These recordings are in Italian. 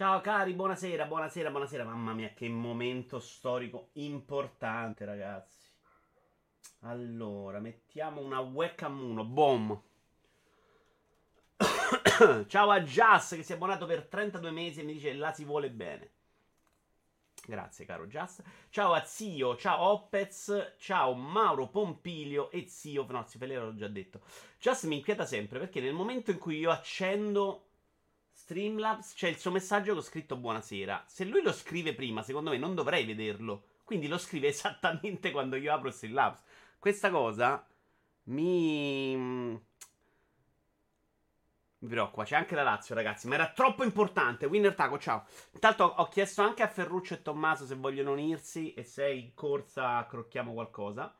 Ciao cari, buonasera, buonasera, buonasera. Mamma mia, che momento storico importante, ragazzi. Allora, mettiamo una webcam 1. Boom. Ciao a Jas che si è abbonato per 32 mesi e mi dice la si vuole bene. Grazie caro Jas. Ciao a Zio, ciao Opez, ciao Mauro Pompilio e Zio, no, Zio l'ho già detto. Jas mi inquieta sempre perché nel momento in cui io accendo Streamlabs c'è il suo messaggio ho scritto buonasera. Se lui lo scrive prima, secondo me non dovrei vederlo. Quindi lo scrive esattamente quando io apro Streamlabs. Questa cosa mi... mi preoccupa. C'è anche la Lazio, ragazzi. Ma era troppo importante. Winner Taco, ciao. Intanto ho chiesto anche a Ferruccio e Tommaso se vogliono unirsi. E se in corsa crocchiamo qualcosa.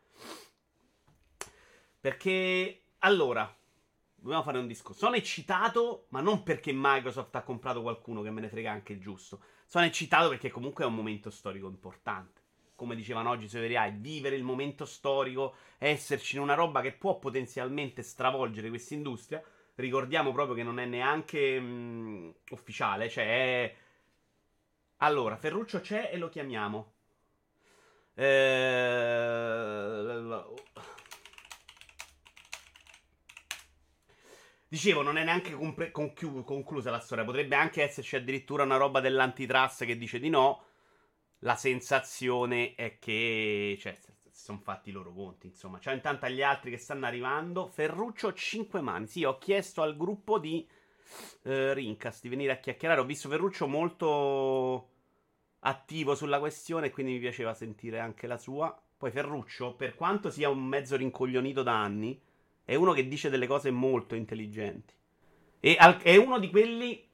Perché allora, dobbiamo fare un discorso. Sono eccitato, ma non perché Microsoft ha comprato qualcuno che me ne frega anche il giusto. Sono eccitato perché comunque è un momento storico importante. Come dicevano oggi sui veri vivere il momento storico, esserci in una roba che può potenzialmente stravolgere questa industria. Ricordiamo proprio che non è neanche mh, ufficiale, cioè è... Allora, Ferruccio c'è e lo chiamiamo. Eh... Dicevo, non è neanche compre- conchiu- conclusa la storia. Potrebbe anche esserci addirittura una roba dell'antitrust che dice di no. La sensazione è che. Cioè, si sono fatti i loro conti. Insomma, c'è intanto agli altri che stanno arrivando. Ferruccio 5 mani. Sì, ho chiesto al gruppo di eh, Rincast di venire a chiacchierare. Ho visto Ferruccio molto attivo sulla questione. Quindi mi piaceva sentire anche la sua. Poi Ferruccio, per quanto sia un mezzo rincoglionito da anni è uno che dice delle cose molto intelligenti. E al- è uno di quelli,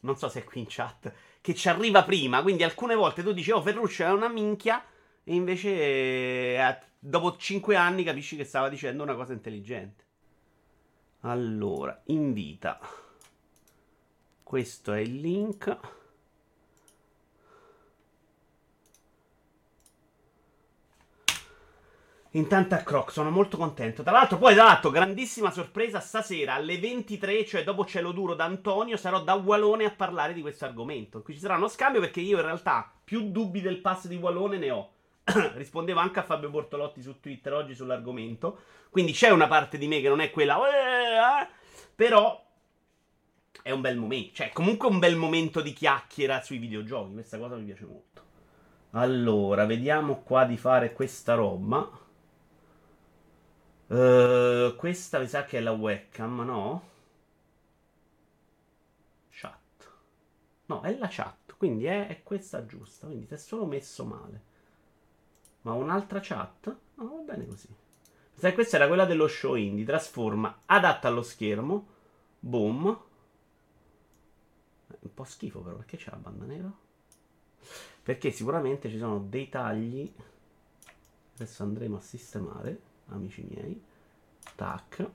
non so se è qui in chat, che ci arriva prima. Quindi alcune volte tu dici, oh Ferruccio è una minchia, e invece eh, dopo 5 anni capisci che stava dicendo una cosa intelligente. Allora, invita. Questo è il link. Intanto a Croc, sono molto contento. Tra l'altro, poi, tra l'altro, grandissima sorpresa, stasera alle 23, cioè dopo cielo duro da Antonio, sarò da Walone a parlare di questo argomento. Qui ci sarà uno scambio perché io in realtà più dubbi del pass di Walone ne ho. Rispondevo anche a Fabio Bortolotti su Twitter oggi sull'argomento. Quindi c'è una parte di me che non è quella... Eh, eh", però è un bel momento. Cioè, comunque un bel momento di chiacchiera sui videogiochi. Questa cosa mi piace molto. Allora, vediamo qua di fare questa roba. Uh, questa mi sa che è la webcam, no? Chat. No, è la chat, quindi è, è questa giusta. Quindi ti è solo messo male. Ma un'altra chat? No, va bene così. Sai, questa era quella dello show indie. Trasforma, adatta allo schermo. Boom. Un po' schifo però, perché c'è la banda nera? Perché sicuramente ci sono dei tagli. Adesso andremo a sistemare amici miei. Tac.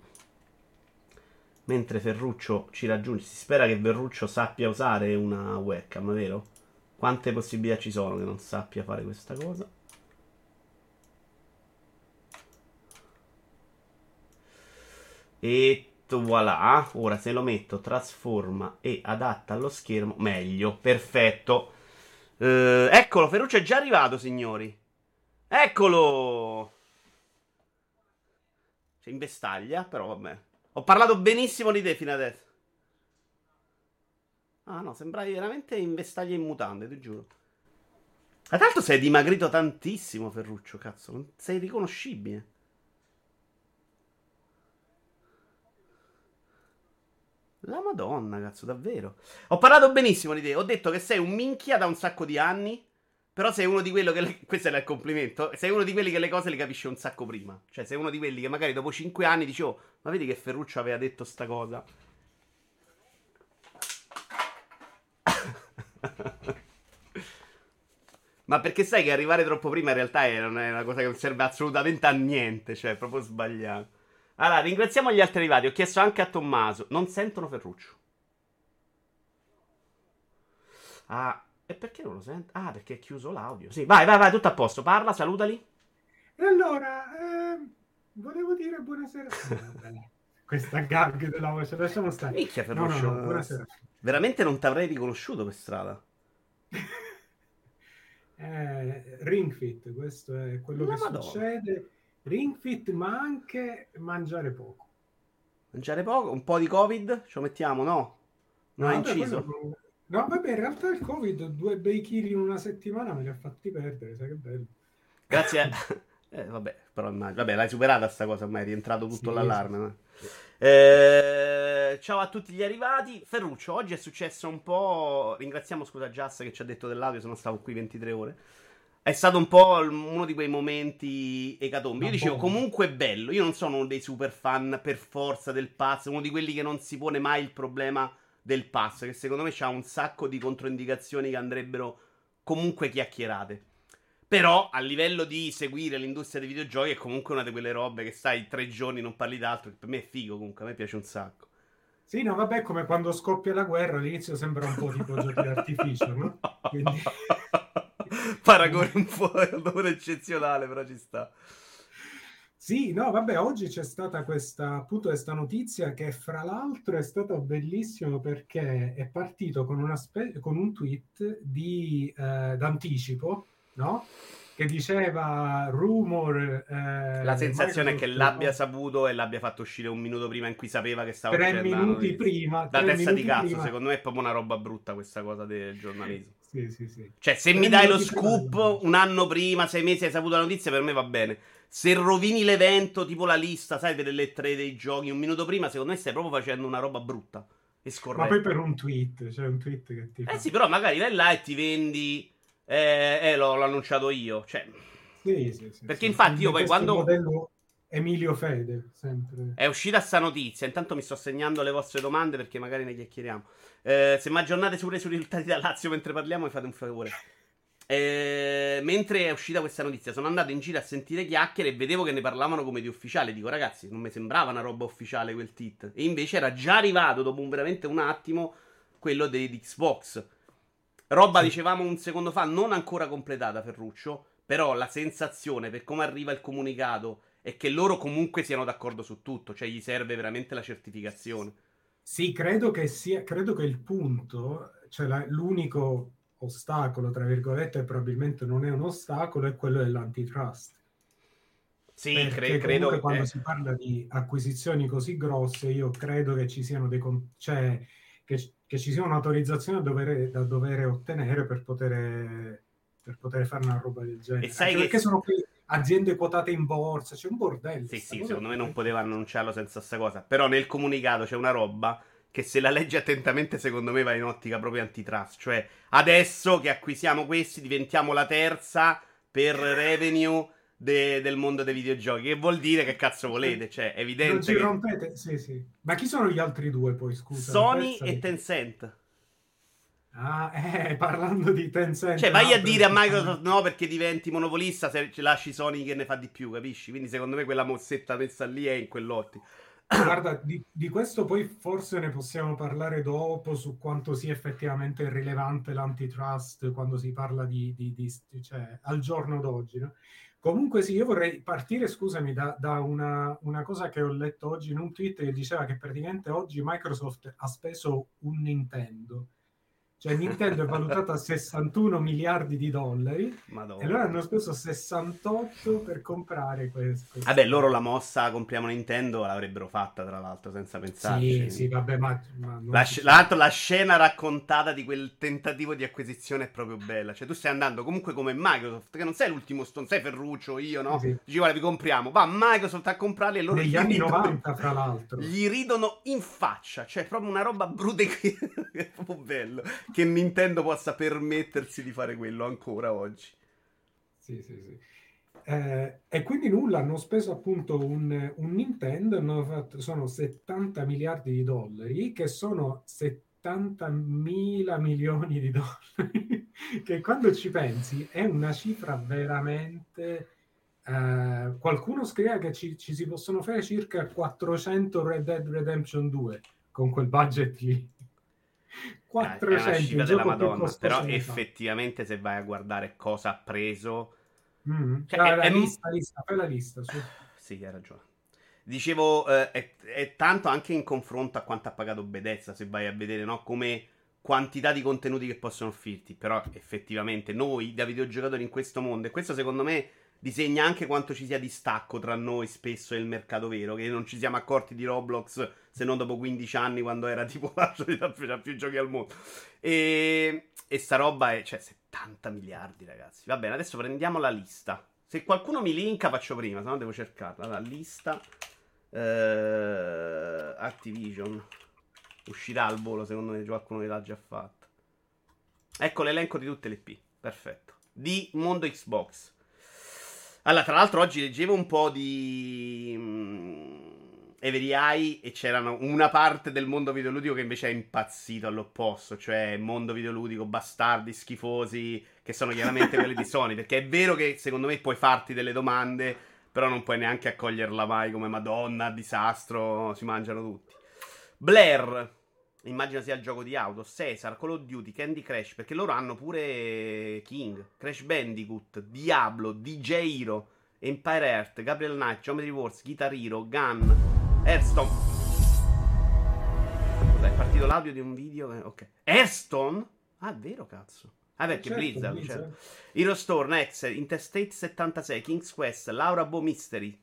Mentre Ferruccio ci raggiunge, si spera che Ferruccio sappia usare una webcam, vero? Quante possibilità ci sono che non sappia fare questa cosa? E voilà, ora se lo metto, trasforma e adatta allo schermo, meglio, perfetto. Uh, eccolo, Ferruccio è già arrivato, signori. Eccolo! Cioè, in vestaglia, però vabbè. Ho parlato benissimo di te fino adesso. Ah no, sembravi veramente in vestaglia in mutande, ti giuro. Ma l'altro sei dimagrito tantissimo, Ferruccio, cazzo. Non sei riconoscibile. La madonna, cazzo, davvero. Ho parlato benissimo di te. Ho detto che sei un minchia da un sacco di anni. Però sei uno di quelli che. Le... Questo era il complimento. Sei uno di quelli che le cose le capisce un sacco prima. Cioè, sei uno di quelli che magari dopo 5 anni dice: Oh, ma vedi che Ferruccio aveva detto sta cosa. ma perché sai che arrivare troppo prima in realtà è una cosa che non serve assolutamente a niente. Cioè, è proprio sbagliato. Allora, ringraziamo gli altri arrivati. Ho chiesto anche a Tommaso. Non sentono Ferruccio. Ah. E perché non lo sento? Ah, perché è chiuso l'audio. Sì, vai, vai, vai, tutto a posto. Parla, salutali. E allora, eh, volevo dire buonasera questa gag della voce. Lasciamo stare. Minchia, Ferruccio. No, no, no, Veramente non ti avrei riconosciuto per strada. eh, Ring Fit, questo è quello La che Madonna. succede. Ring Fit, ma anche mangiare poco. Mangiare poco? Un po' di Covid? Ce lo mettiamo, no? Non no, ha inciso? Quello... No, vabbè, in realtà il Covid, due bei chili in una settimana me li ha fatti perdere, sai che bello. Grazie. Eh, vabbè, però vabbè, l'hai superata sta cosa, ormai è rientrato tutto sì, l'allarme. Sì. Eh, ciao a tutti gli arrivati. Ferruccio, oggi è successo un po'. Ringraziamo scusa Just che ci ha detto dell'audio, se non stavo qui 23 ore. È stato un po' uno di quei momenti ecatombi. Io dicevo, comunque è bello. Io non sono uno dei super fan per forza del pass, uno di quelli che non si pone mai il problema del pass, che secondo me ha un sacco di controindicazioni che andrebbero comunque chiacchierate. Però a livello di seguire l'industria dei videogiochi è comunque una di quelle robe che stai tre giorni non parli d'altro. Che per me è figo comunque, a me piace un sacco. Sì, no, vabbè, come quando scoppia la guerra all'inizio sembra un po' tipo giochi d'artificio, no? Quindi... Paragone un po' un eccezionale, però ci sta. Sì, no, vabbè, oggi c'è stata questa, appunto, questa notizia che fra l'altro è stata bellissima perché è partito con, una spe- con un tweet di, eh, d'anticipo no? Che diceva rumor. Eh, la sensazione è che l'abbia saputo e l'abbia fatto uscire un minuto prima in cui sapeva che stava tre minuti prima. Da testa di cazzo, prima. secondo me è proprio una roba brutta questa cosa del giornalismo. Sì, sì, sì. Cioè, se tre mi dai lo scoop prima. un anno prima, sei mesi hai saputo la notizia, per me va bene. Se rovini l'evento, tipo la lista, sai, per le tre dei giochi un minuto prima, secondo me stai proprio facendo una roba brutta. E Ma poi per un tweet, cioè un tweet che ti. Eh sì, però magari vai là e ti vendi eh, eh l'ho, l'ho, annunciato io. Cioè, sì, sì, sì, perché infatti io poi quando... Emilio Fede, sempre. È uscita sta notizia. Intanto mi sto segnando le vostre domande perché magari ne chiacchieriamo. Eh, se mi aggiornate pure sui risultati da Lazio mentre parliamo, mi fate un favore. Eh, mentre è uscita questa notizia, sono andato in giro a sentire chiacchiere e vedevo che ne parlavano come di ufficiale. Dico, ragazzi, non mi sembrava una roba ufficiale quel tit. E invece era già arrivato dopo un, veramente un attimo quello di Xbox. Roba, sì. dicevamo un secondo fa, non ancora completata, Ferruccio. Però la sensazione per come arriva il comunicato è che loro comunque siano d'accordo su tutto, cioè gli serve veramente la certificazione. Sì, credo che sia, credo che il punto, cioè la, l'unico ostacolo, tra virgolette, probabilmente non è un ostacolo, è quello dell'antitrust. Sì, cre- credo che quando si parla di acquisizioni così grosse, io credo che ci siano dei con- cioè che, che ci sia un'autorizzazione da dover, da dover ottenere per poter, per poter, fare una roba del genere. E sai perché sono qui aziende quotate in borsa, c'è un bordello. Sì, sì, secondo me non poteva annunciarlo senza questa cosa. Però nel comunicato c'è una roba che se la leggi attentamente secondo me va in ottica proprio antitrust. Cioè, adesso che acquisiamo questi diventiamo la terza per revenue de- del mondo dei videogiochi. Che vuol dire che cazzo volete? Cioè, è evidente. Non ci che... rompete? Sì, sì. Ma chi sono gli altri due poi? Scusa. Sony e Tencent. Ah, eh, parlando di Tencent. Cioè, vai a dire a Microsoft no perché diventi monopolista se lasci Sony che ne fa di più, capisci? Quindi secondo me quella mozzetta messa lì è in quell'ottica. Guarda, di, di, questo poi forse ne possiamo parlare dopo su quanto sia effettivamente rilevante l'antitrust quando si parla di, di, di cioè, al giorno d'oggi. No? Comunque sì, io vorrei partire, scusami, da, da una, una, cosa che ho letto oggi in un tweet che diceva che praticamente oggi Microsoft ha speso un Nintendo cioè Nintendo è valutata a 61 miliardi di dollari Madonna. e loro hanno speso 68 per comprare questo. Vabbè, loro la mossa compriamo Nintendo l'avrebbero fatta tra l'altro senza pensarci. Sì, sì, vabbè, ma... ma la, sc- l'altro, la scena raccontata di quel tentativo di acquisizione è proprio bella. Cioè tu stai andando comunque come Microsoft, che non sei l'ultimo stone, sei Ferruccio, io, no? Sì. Dici guarda vi compriamo, va Microsoft a comprarli e loro... Negli anni ridono, 90 fra l'altro. Gli ridono in faccia, cioè proprio una roba brutta che è proprio bello che Nintendo possa permettersi di fare quello ancora oggi. Sì, sì, sì. Eh, e quindi nulla, hanno speso appunto un, un Nintendo, fatto, sono 70 miliardi di dollari, che sono 70 mila milioni di dollari, che quando ci pensi è una cifra veramente... Eh, qualcuno scrive che ci, ci si possono fare circa 400 Red Dead Redemption 2 con quel budget lì. 400 è una cifra della Madonna, però effettivamente se vai a guardare cosa ha preso... Mm. Cioè, Dai, è, la, è... Lista, lista, fai la lista. Su. Sì, hai ragione. Dicevo, eh, è, è, tanto anche in confronto a quanto ha pagato Bethesda, se vai a vedere, no? Come quantità di contenuti che possono offrirti. Però effettivamente noi da videogiocatori in questo mondo, e questo secondo me disegna anche quanto ci sia distacco tra noi spesso e il mercato vero, che non ci siamo accorti di Roblox se non dopo 15 anni quando era tipo la solita più, più giochi al mondo. E, e sta roba è, cioè, 70 miliardi ragazzi. Va bene, adesso prendiamo la lista. Se qualcuno mi linka faccio prima, se no devo cercarla. La lista eh, Activision. Uscirà al volo, secondo me qualcuno l'ha già fatto. Ecco l'elenco di tutte le P. Perfetto. Di mondo Xbox. Allora, tra l'altro oggi leggevo un po' di um, Every Eye e c'era una parte del mondo videoludico che invece è impazzito all'opposto, cioè mondo videoludico, bastardi, schifosi, che sono chiaramente quelli di Sony, perché è vero che secondo me puoi farti delle domande, però non puoi neanche accoglierla mai come Madonna, disastro, si mangiano tutti. Blair, Immagino sia il gioco di auto. Caesar, Call of Duty, Candy Crash. Perché loro hanno pure King, Crash Bandicoot, Diablo, DJ Hero, Empire Earth, Gabriel Knight, Geometry Wars, Guitar Hero, Gun, Hearthstone. Cos'è? È partito l'audio di un video. Ok. Hearthstone? Ah, è vero, cazzo. Ah, perché certo, Blizzard, Blizzard. Certo. Hero Store, Next, Interstate 76, King's Quest, Laura Bo Mystery,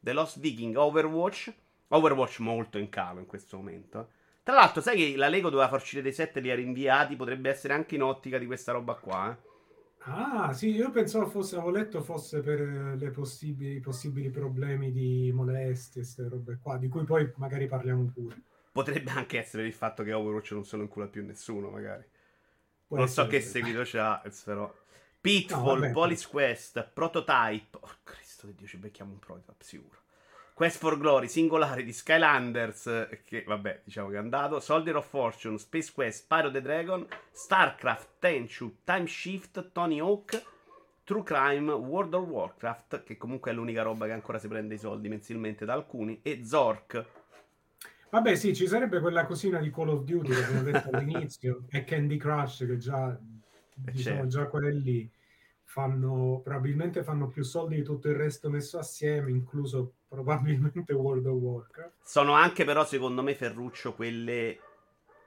The Lost Viking, Overwatch. Overwatch molto in calo in questo momento. Tra l'altro, sai che la Lego doveva far uscire dei set e li ha rinviati? Potrebbe essere anche in ottica di questa roba qua. Eh? Ah, sì, io pensavo fosse, avevo letto fosse per i possibili, possibili problemi di molestie, queste robe qua, di cui poi magari parliamo pure. Potrebbe anche essere il fatto che Overwatch non se lo incula più nessuno, magari. Può non so che seguito c'ha, però. Pitfall, no, Police Quest, Prototype. Oh, Cristo di Dio, ci becchiamo un prototype, sicuro. Quest for Glory, Singolari di Skylanders, che vabbè, diciamo che è andato, Soldier of Fortune, Space Quest, Pyro the Dragon, StarCraft, Tenchu, Time Shift, Tony Hawk, True Crime, World of Warcraft, che comunque è l'unica roba che ancora si prende i soldi mensilmente da alcuni, e Zork. Vabbè, sì, ci sarebbe quella cosina di Call of Duty che abbiamo detto all'inizio, e Candy Crush, che già, eh, diciamo, certo. già quelli fanno, probabilmente fanno più soldi di tutto il resto messo assieme, incluso probabilmente World of Warcraft. Sono anche però secondo me Ferruccio quelle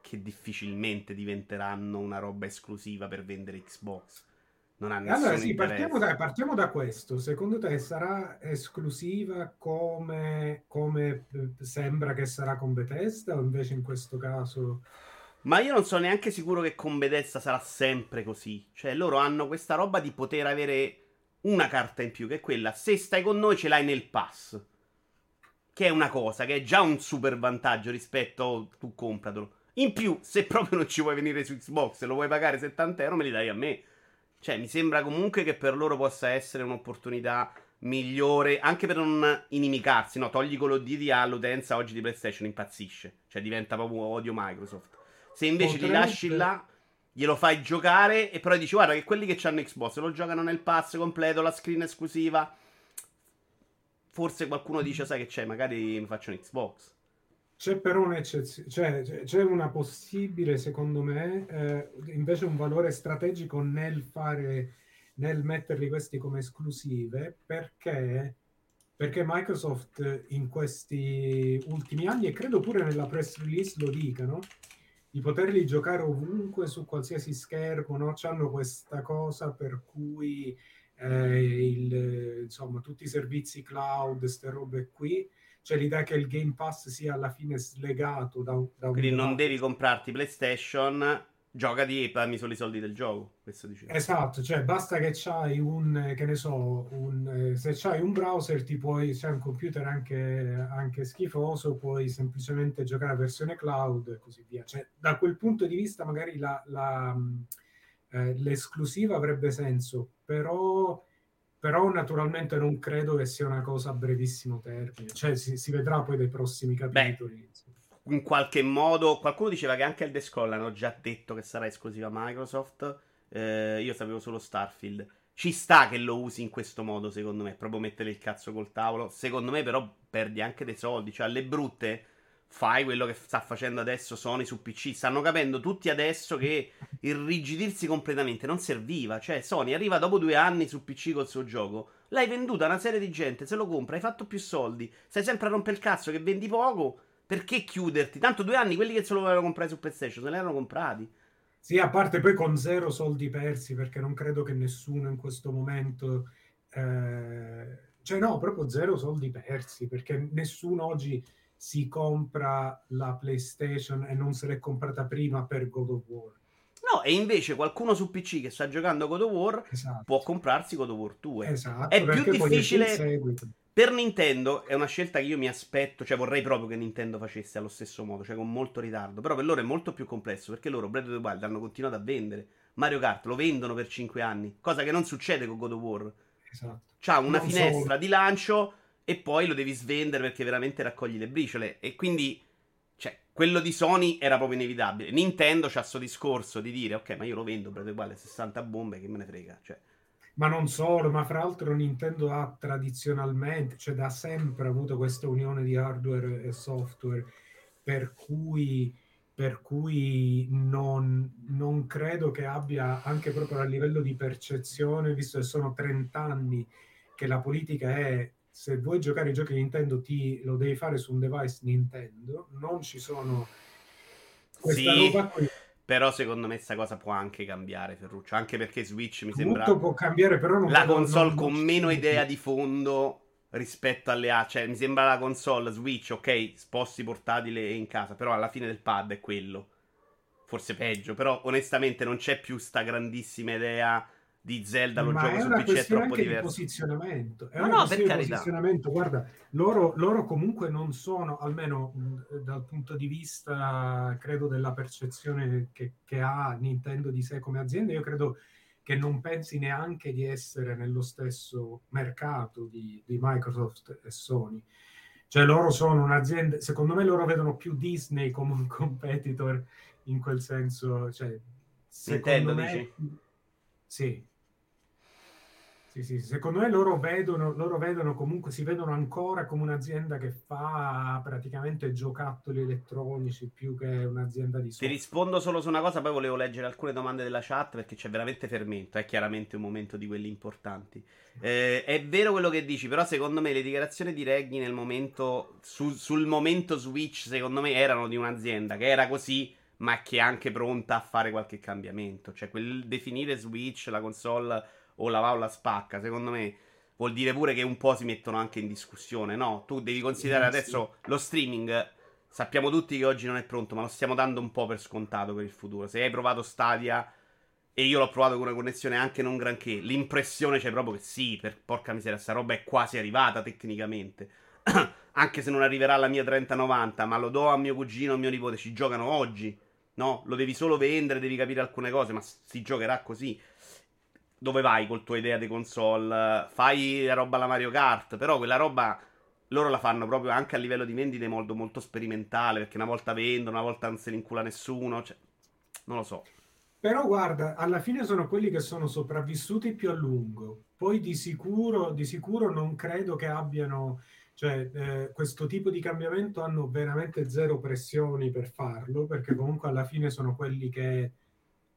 che difficilmente diventeranno una roba esclusiva per vendere Xbox. Non ha nessun allora sì, partiamo da, partiamo da, questo. Secondo te sarà esclusiva come, come eh, sembra che sarà con Bethesda o invece in questo caso... Ma io non sono neanche sicuro che con Bethesda sarà sempre così. Cioè loro hanno questa roba di poter avere una carta in più, che è quella, se stai con noi ce l'hai nel pass. Che è una cosa, che è già un super vantaggio rispetto a tu compratelo. In più, se proprio non ci vuoi venire su Xbox e lo vuoi pagare 70 euro, me li dai a me. Cioè, mi sembra comunque che per loro possa essere un'opportunità migliore, anche per non inimicarsi, no? Togli quello di all'utenza oggi di PlayStation, impazzisce. Cioè, diventa proprio odio Microsoft. Se invece Potrebbe... li lasci là glielo fai giocare e però dici guarda che quelli che hanno Xbox lo giocano nel pass completo, la screen esclusiva. Forse qualcuno dice sai che c'è, magari mi faccio un Xbox. C'è però un'eccezione, cioè c'è una possibile, secondo me, eh, invece un valore strategico nel fare, nel metterli questi come esclusive, perché, perché Microsoft in questi ultimi anni, e credo pure nella press release lo dicano, di poterli giocare ovunque su qualsiasi schermo, no? C'hanno questa cosa per cui eh, il, insomma, tutti i servizi cloud, queste robe qui, c'è l'idea che il Game Pass sia alla fine slegato da, da Quindi non devi comprarti PlayStation Giocati e dammi solo i soldi del gioco. Questo dicevo. Esatto, cioè basta che c'hai un, che ne so, un, se c'hai un browser, ti puoi, c'è un computer anche, anche schifoso, puoi semplicemente giocare a versione cloud e così via. Cioè, da quel punto di vista, magari la, la, eh, l'esclusiva avrebbe senso, però, però naturalmente non credo che sia una cosa a brevissimo termine. Cioè, si, si vedrà poi dai prossimi capitoli. Beh in qualche modo. Qualcuno diceva che anche il The Scroll hanno già detto che sarà esclusiva Microsoft. Eh, io sapevo solo Starfield. Ci sta che lo usi in questo modo, secondo me. Proprio mettere il cazzo col tavolo. Secondo me, però, perdi anche dei soldi. Cioè, alle brutte. Fai quello che sta facendo adesso Sony su PC. Stanno capendo tutti adesso che irrigidirsi completamente non serviva. Cioè, Sony arriva dopo due anni su PC col suo gioco. L'hai venduta a una serie di gente, se lo compra, hai fatto più soldi. Stai sempre a rompere il cazzo che vendi poco. Perché chiuderti? Tanto due anni quelli che se lo volevano comprare su PlayStation se li erano comprati. Sì, a parte poi con zero soldi persi, perché non credo che nessuno in questo momento... Eh, cioè no, proprio zero soldi persi, perché nessuno oggi si compra la PlayStation e non se l'è comprata prima per God of War. No, e invece qualcuno su PC che sta giocando God of War esatto. può comprarsi God of War 2. Esatto, è più difficile per Nintendo è una scelta che io mi aspetto, cioè vorrei proprio che Nintendo facesse allo stesso modo, cioè con molto ritardo. Però per loro è molto più complesso perché loro Breath of the Wild hanno continuato a vendere. Mario Kart lo vendono per 5 anni, cosa che non succede con God of War. Esatto. C'ha una non finestra solo. di lancio e poi lo devi svendere perché veramente raccogli le briciole. E quindi, cioè, quello di Sony era proprio inevitabile. Nintendo c'ha questo discorso di dire, ok, ma io lo vendo the Wild 60 bombe, che me ne frega, cioè ma non solo, ma fra l'altro Nintendo ha tradizionalmente, cioè da sempre avuto questa unione di hardware e software, per cui, per cui non, non, credo che abbia anche proprio a livello di percezione, visto che sono 30 anni che la politica è se vuoi giocare i giochi Nintendo ti, lo devi fare su un device Nintendo, non ci sono questa sì. roba qui però secondo me questa cosa può anche cambiare, Ferruccio. Anche perché Switch mi Tutto sembra... Tutto può cambiare, però non La console non, con meno idea di fondo rispetto alle A. Cioè, mi sembra la console Switch, ok, sposti portatile in casa, però alla fine del pad è quello. Forse peggio, però onestamente non c'è più sta grandissima idea di Zelda lo Ma gioco su PC è troppo diverso. È posizionamento. È no, no, per carità. posizionamento. Guarda, loro, loro, comunque non sono, almeno mh, dal punto di vista, credo, della percezione che, che, ha Nintendo di sé come azienda, io credo che non pensi neanche di essere nello stesso mercato di, di Microsoft e Sony. Cioè loro sono un'azienda, secondo me loro vedono più Disney come un competitor in quel senso, cioè, Nintendo me, dici? Sì, sì, sì, secondo me loro vedono, loro vedono comunque, si vedono ancora come un'azienda che fa praticamente giocattoli elettronici più che un'azienda di software. Ti rispondo solo su una cosa, poi volevo leggere alcune domande della chat perché c'è veramente fermento, è chiaramente un momento di quelli importanti. Eh, è vero quello che dici, però secondo me le dichiarazioni di Reggie nel momento, su, sul momento Switch, secondo me erano di un'azienda che era così ma che è anche pronta a fare qualche cambiamento. Cioè, quel definire Switch, la console o la va o la spacca, secondo me vuol dire pure che un po' si mettono anche in discussione, no? Tu devi considerare adesso lo streaming. Sappiamo tutti che oggi non è pronto, ma lo stiamo dando un po' per scontato per il futuro. Se hai provato Stadia e io l'ho provato con una connessione anche non granché, l'impressione c'è proprio che sì, per porca miseria, sta roba è quasi arrivata tecnicamente. anche se non arriverà alla mia 3090, ma lo do a mio cugino o mio nipote, ci giocano oggi. No, lo devi solo vendere, devi capire alcune cose, ma si giocherà così dove vai col tuo idea di console? Fai la roba alla Mario Kart, però quella roba loro la fanno proprio anche a livello di vendite molto, molto sperimentale, perché una volta vendono, una volta non se ne incula nessuno, cioè, non lo so. Però guarda, alla fine sono quelli che sono sopravvissuti più a lungo. Poi di sicuro, di sicuro non credo che abbiano, cioè, eh, questo tipo di cambiamento hanno veramente zero pressioni per farlo, perché comunque alla fine sono quelli che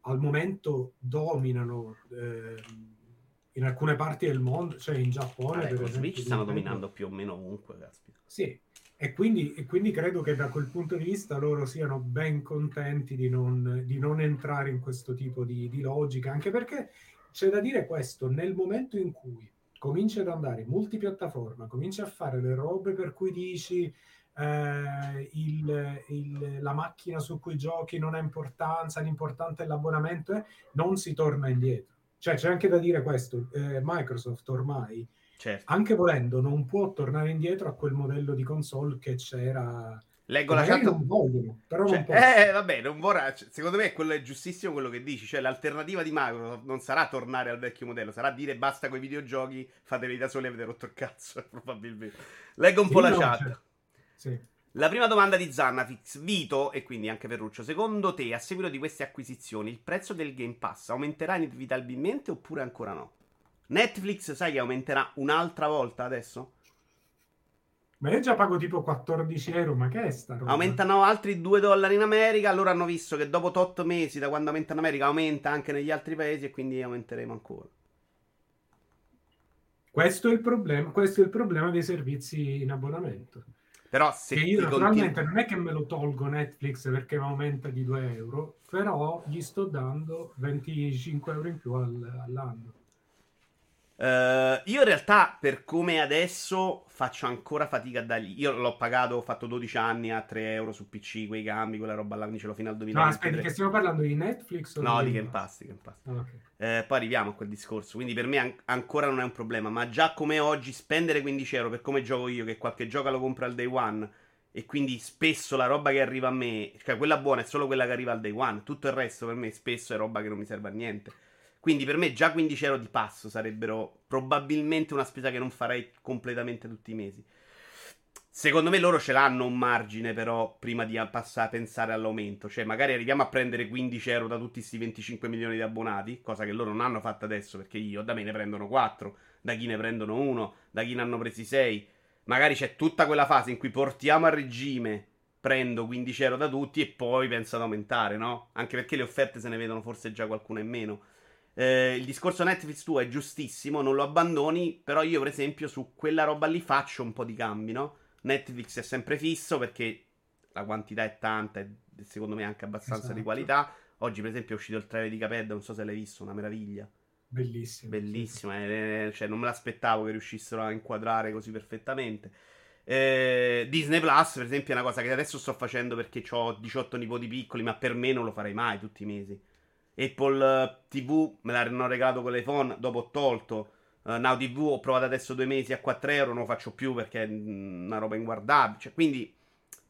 al momento dominano eh, in alcune parti del mondo, cioè in Giappone. Vabbè, per esempio, Switch stanno dominando più o meno ovunque. Caspita. Sì, e quindi, e quindi, credo che da quel punto di vista loro siano ben contenti di non, di non entrare in questo tipo di, di, logica, anche perché c'è da dire questo, nel momento in cui cominci ad andare multipiattaforma, cominci a fare le robe per cui dici eh, il, il, la macchina su cui giochi non ha importanza, l'importante è l'abbonamento, eh, non si torna indietro. Cioè c'è anche da dire questo, eh, Microsoft ormai, certo. anche volendo, non può tornare indietro a quel modello di console che c'era... Leggo la chat. Non vogliono, però cioè, non possono. Eh, vabbè, non vorrà. Secondo me quello è giustissimo quello che dici. Cioè, l'alternativa di Microsoft non sarà tornare al vecchio modello, sarà dire basta con i videogiochi, fateli da soli e avete rotto il cazzo. Probabilmente. Leggo un sì, po' la no, chat. Cioè, sì. La prima domanda di Zannafix, Vito e quindi anche Ferruccio, secondo te a seguito di queste acquisizioni il prezzo del Game Pass aumenterà inevitabilmente oppure ancora no? Netflix sai che aumenterà un'altra volta adesso? Ma io già pago tipo 14 euro, ma che è sta roba? Aumentano altri 2 dollari in America, loro hanno visto che dopo 8 mesi da quando aumenta in America aumenta anche negli altri paesi e quindi aumenteremo ancora. Questo è il problema, questo è il problema dei servizi in abbonamento. Però se io naturalmente continu- non è che me lo tolgo Netflix perché aumenta di 2 euro, però gli sto dando 25 euro in più al, all'anno. Uh, io in realtà, per come adesso, faccio ancora fatica a dargli. Io l'ho pagato, ho fatto 12 anni a 3 euro su PC, quei cambi, quella roba là, quindi ce l'ho fino al 2000. No, aspetta, che stiamo parlando di Netflix? O no, di Game Pass. Game Pass. Ah, okay. eh, poi arriviamo a quel discorso. Quindi per me an- ancora non è un problema. Ma già come oggi, spendere 15 euro per come gioco io, che qualche gioco lo compro al day one. E quindi spesso la roba che arriva a me, cioè quella buona è solo quella che arriva al day one. Tutto il resto per me spesso è roba che non mi serve a niente. Quindi per me già 15 euro di passo sarebbero probabilmente una spesa che non farei completamente tutti i mesi. Secondo me loro ce l'hanno un margine però prima di passare a pensare all'aumento. Cioè magari arriviamo a prendere 15 euro da tutti questi 25 milioni di abbonati, cosa che loro non hanno fatto adesso perché io da me ne prendono 4, da chi ne prendono 1, da chi ne hanno presi 6. Magari c'è tutta quella fase in cui portiamo a regime prendo 15 euro da tutti e poi penso ad aumentare, no? Anche perché le offerte se ne vedono forse già qualcuna in meno. Eh, il discorso Netflix tuo è giustissimo, non lo abbandoni, però io per esempio su quella roba lì faccio un po' di cambi, no? Netflix è sempre fisso perché la quantità è tanta e secondo me anche abbastanza esatto. di qualità. Oggi per esempio è uscito il trailer di Caped, non so se l'hai visto, una meraviglia. Bellissimo. Bellissima, sì. eh, cioè non me l'aspettavo che riuscissero a inquadrare così perfettamente. Eh, Disney Plus, per esempio, è una cosa che adesso sto facendo perché ho 18 nipoti piccoli, ma per me non lo farei mai tutti i mesi. Apple eh, TV me l'hanno regalato con l'iPhone, dopo ho tolto. Uh, Now TV ho provato adesso due mesi a 4 euro, non lo faccio più perché è una roba inguardabile. Cioè, quindi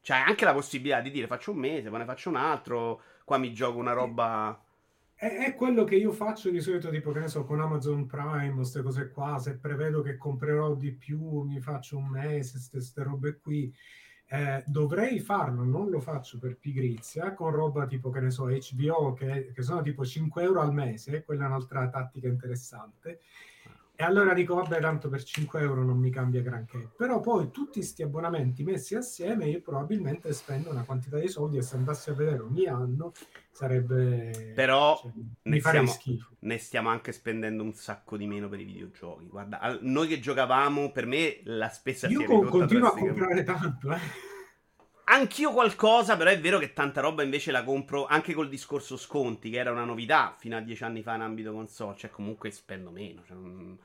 c'è anche la possibilità di dire faccio un mese, poi ne faccio un altro, qua mi gioco una roba... È, è quello che io faccio di solito, tipo che ne so, con Amazon Prime, queste cose qua, se prevedo che comprerò di più, mi faccio un mese, queste robe qui. Eh, dovrei farlo, non lo faccio per pigrizia, con roba tipo, che ne so, HBO, che, che sono tipo 5 euro al mese, quella è un'altra tattica interessante. E allora dico, vabbè, tanto per 5 euro non mi cambia granché. Però poi tutti questi abbonamenti messi assieme, io probabilmente spendo una quantità di soldi e se andassi a vedere ogni anno sarebbe... Però cioè, ne, stiamo, schifo. ne stiamo anche spendendo un sacco di meno per i videogiochi. Guarda, noi che giocavamo, per me la spesa io ridotta continuo a comprare tanto, eh. Anch'io qualcosa, però è vero che tanta roba invece la compro anche col discorso sconti, che era una novità fino a dieci anni fa in ambito console. Cioè, comunque spendo meno. Cioè, non,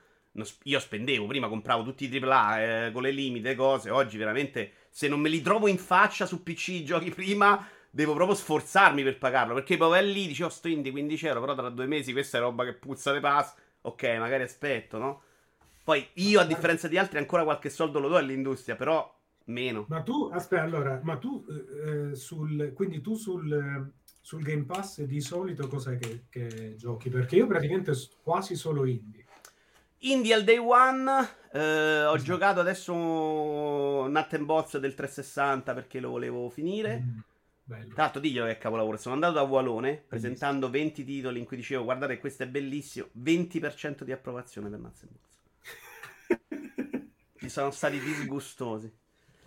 io spendevo, prima compravo tutti i AAA eh, con le limite, cose. Oggi veramente, se non me li trovo in faccia su PC i giochi prima, devo proprio sforzarmi per pagarlo. Perché poi è lì, dici, oh, sto indie 15 euro, però tra due mesi questa è roba che puzza le pass. Ok, magari aspetto, no? Poi io, a differenza di altri, ancora qualche soldo lo do all'industria, però Meno. Ma tu, aspetta, allora, ma tu, eh, sul, quindi tu sul, sul, Game Pass di solito cos'è che, che, giochi? Perché io praticamente quasi solo indie. Indie al day one, eh, ho esatto. giocato adesso Nut and Bots del 360 perché lo volevo finire. Mm, bello. Tra l'altro, diglielo che è capolavoro. Sono andato da Walone presentando 20 titoli in cui dicevo: Guardate, questo è bellissimo. 20% di approvazione per Nuts Bolts. Ci sono stati disgustosi.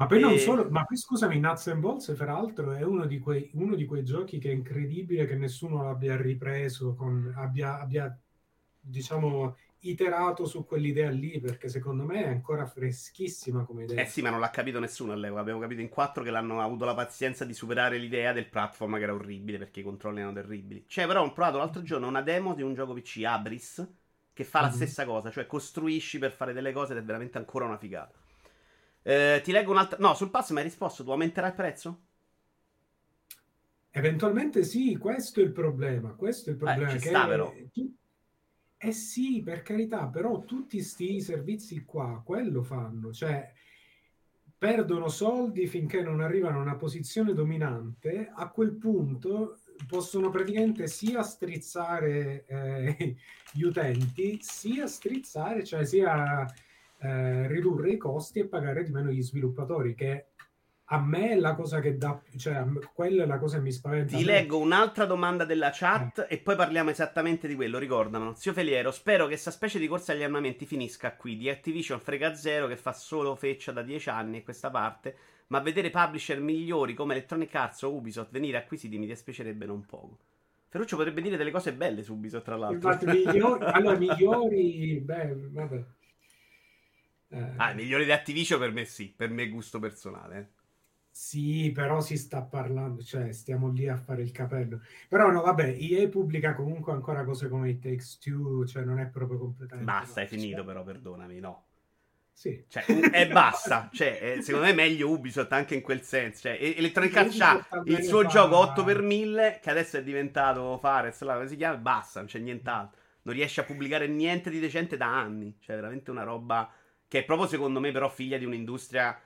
Ma poi e... non solo, ma poi scusami, Nuts and Bolts, peraltro, è uno di, quei, uno di quei giochi che è incredibile che nessuno l'abbia ripreso, con, abbia, abbia, diciamo, iterato su quell'idea lì, perché secondo me è ancora freschissima come idea. Eh sì, ma non l'ha capito nessuno all'epoca. Abbiamo capito in quattro che l'hanno avuto la pazienza di superare l'idea del platform che era orribile, perché i controlli erano terribili. Cioè, però ho provato l'altro giorno una demo di un gioco PC, Abris, che fa mm-hmm. la mhm. stessa cosa, cioè costruisci per fare delle cose ed è veramente ancora una figata. Eh, ti leggo un'altra. No, sul pass mi hai risposto. Tu aumenterai il prezzo? Eventualmente sì, questo è il problema. Questo è il problema. Eh, ci sta, però. Eh sì, per carità, però tutti questi servizi qua quello fanno, cioè perdono soldi finché non arrivano a una posizione dominante, a quel punto possono praticamente sia strizzare eh, gli utenti, sia strizzare, cioè sia eh, ridurre i costi e pagare di meno gli sviluppatori, che a me è la cosa che dà, cioè quella è la cosa che mi spaventa. Ti leggo un'altra domanda della chat eh. e poi parliamo esattamente di quello. Ricordamelo, zio Feliero. Spero che questa specie di corsa agli armamenti finisca qui. Di Activision frega zero che fa solo feccia da dieci anni in questa parte. Ma vedere publisher migliori come Electronic Arts o Ubisoft venire acquisiti mi dispiacerebbe non poco. Ferruccio potrebbe dire delle cose belle su Ubisoft, tra l'altro. Infatti, migliori, allora, migliori, beh, vabbè. Eh, ah, migliore di Activision per me sì, per me gusto personale. Eh. Sì, però si sta parlando, cioè stiamo lì a fare il capello. Però no, vabbè, EA pubblica comunque ancora cose come It Takes Two, cioè non è proprio completamente... Basta, è finito però, perdonami, no. Sì. Cioè, e basta. Cioè, secondo me è meglio Ubisoft anche in quel senso. Cioè, Electronic Arts ha il suo fa... gioco 8 per 1000 che adesso è diventato Fares, come si chiama? Basta, non c'è nient'altro. Non riesce a pubblicare niente di decente da anni. Cioè, veramente una roba che è proprio secondo me però figlia di un'industria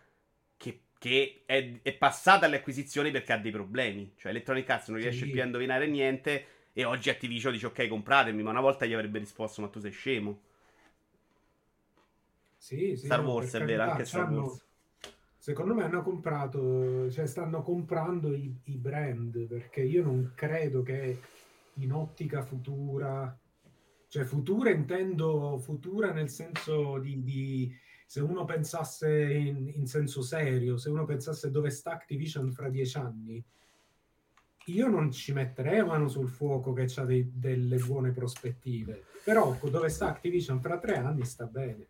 che, è, è, passata alle acquisizioni perché ha dei problemi. Cioè, Electronic Arts non riesce sì. più a indovinare niente e oggi Activision dice ok, compratemi, ma una volta gli avrebbe risposto ma tu sei scemo. Sì, sì, Star Wars è vero, anche Star Wars. Secondo me hanno comprato, cioè stanno comprando i, i, brand perché io non credo che in ottica futura, cioè futura intendo futura nel senso di, di se uno pensasse in, in, senso serio, se uno pensasse dove sta Activision fra dieci anni, io non ci metterei mano sul fuoco che ha delle buone prospettive, però dove sta Activision fra tre anni sta bene.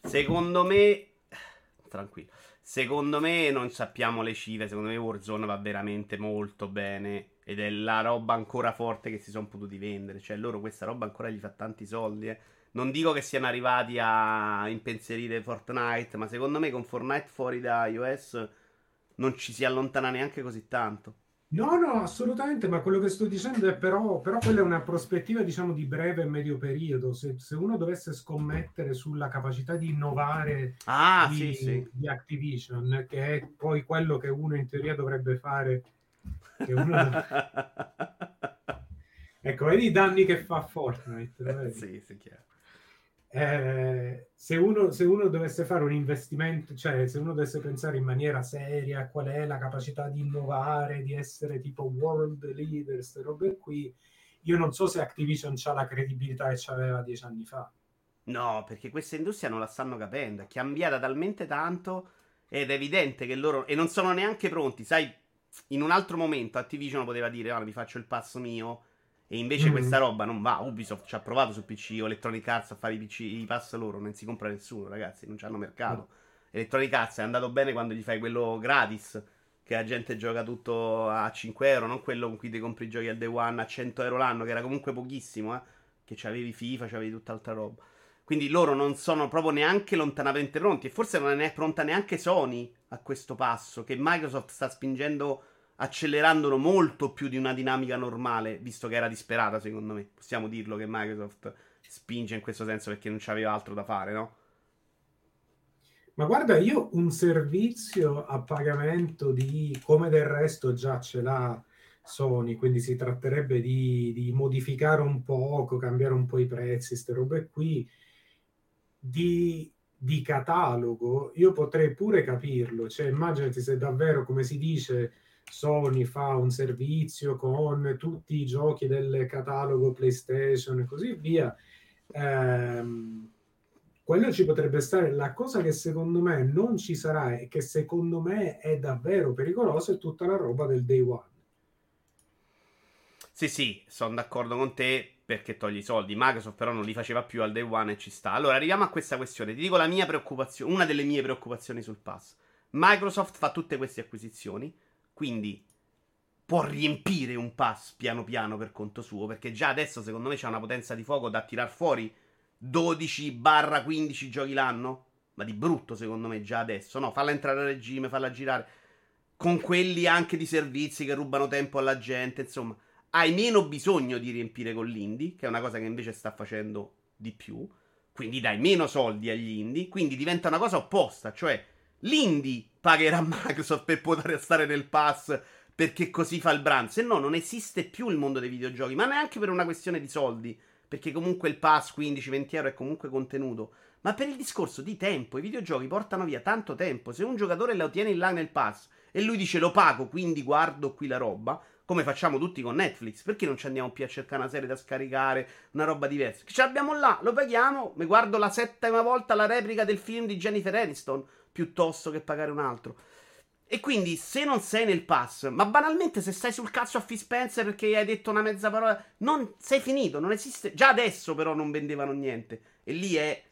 Secondo me, tranquillo. Secondo me non sappiamo le cifre. Secondo me Warzone va veramente molto bene. Ed è la roba ancora forte che si sono potuti vendere. Cioè, loro questa roba ancora gli fa tanti soldi. Eh. Non dico che siano arrivati a impensierire Fortnite, ma secondo me con Fortnite fuori da iOS non ci si allontana neanche così tanto. No, no, assolutamente, ma quello che sto dicendo è però, però quella è una prospettiva, diciamo, di breve e medio periodo. Se, se uno dovesse scommettere sulla capacità di innovare ah, di, sì, sì. di, Activision, che è poi quello che uno in teoria dovrebbe fare, uno... ecco, vedi i danni che fa Fortnite. sì, sì, chiaro. Eh, se, uno, se, uno, dovesse fare un investimento, cioè se uno dovesse pensare in maniera seria a qual è la capacità di innovare, di essere tipo world leader, queste robe qui, io non so se Activision ha la credibilità che aveva dieci anni fa. No, perché questa industria non la stanno capendo, è cambiata talmente tanto ed è evidente che loro, e non sono neanche pronti, sai, in un altro momento Activision poteva dire, ah, vi faccio il passo mio e invece mm. questa roba non va. Ubisoft ci ha provato su PC o Electronic Arts a fare i, PC, i pass loro. Non si compra nessuno, ragazzi. Non hanno mercato. No. Electronic Arts è andato bene quando gli fai quello gratis. Che la gente gioca tutto a 5 euro. Non quello con cui ti compri i giochi al day one a 100 euro l'anno. Che era comunque pochissimo. Eh, che c'avevi FIFA, c'avevi tutt'altra roba. Quindi loro non sono proprio neanche lontanamente pronti. E forse non è pronta neanche Sony a questo passo. Che Microsoft sta spingendo accelerandolo molto più di una dinamica normale, visto che era disperata, secondo me. Possiamo dirlo che Microsoft spinge in questo senso perché non c'aveva altro da fare, no? Ma guarda, io un servizio a pagamento di come del resto già ce l'ha Sony, quindi si tratterebbe di, di modificare un poco, cambiare un po' i prezzi, queste robe qui, di, di catalogo, io potrei pure capirlo. Cioè, immaginati se davvero, come si dice, Sony fa un servizio con tutti i giochi del catalogo PlayStation e così via. Ehm, quello ci potrebbe stare. La cosa che secondo me non ci sarà e che secondo me è davvero pericolosa è tutta la roba del day one. Sì, sì, sono d'accordo con te perché togli i soldi. Microsoft però non li faceva più al day one e ci sta. Allora, arriviamo a questa questione. Ti dico la mia preoccupazione, una delle mie preoccupazioni sul pass. Microsoft fa tutte queste acquisizioni quindi può riempire un pass piano piano per conto suo, perché già adesso secondo me c'è una potenza di fuoco da tirar fuori 12-15 giochi l'anno, ma di brutto secondo me già adesso, no, falla entrare a regime, falla girare, con quelli anche di servizi che rubano tempo alla gente, insomma, hai meno bisogno di riempire con l'indie, che è una cosa che invece sta facendo di più, quindi dai meno soldi agli indie, quindi diventa una cosa opposta, cioè l'indie pagherà Microsoft per poter stare nel pass perché così fa il brand. Se no, non esiste più il mondo dei videogiochi, ma neanche per una questione di soldi. Perché comunque il pass 15-20 euro è comunque contenuto. Ma per il discorso di tempo, i videogiochi portano via tanto tempo. Se un giocatore lo tiene là nel pass e lui dice lo pago, quindi guardo qui la roba, come facciamo tutti con Netflix, perché non ci andiamo più a cercare una serie da scaricare, una roba diversa? Che ce l'abbiamo là, lo paghiamo, mi guardo la settima volta la replica del film di Jennifer Aniston piuttosto che pagare un altro. E quindi se non sei nel pass, ma banalmente se stai sul cazzo a Phil Spencer perché hai detto una mezza parola, non sei finito, non esiste. Già adesso però non vendevano niente. E lì è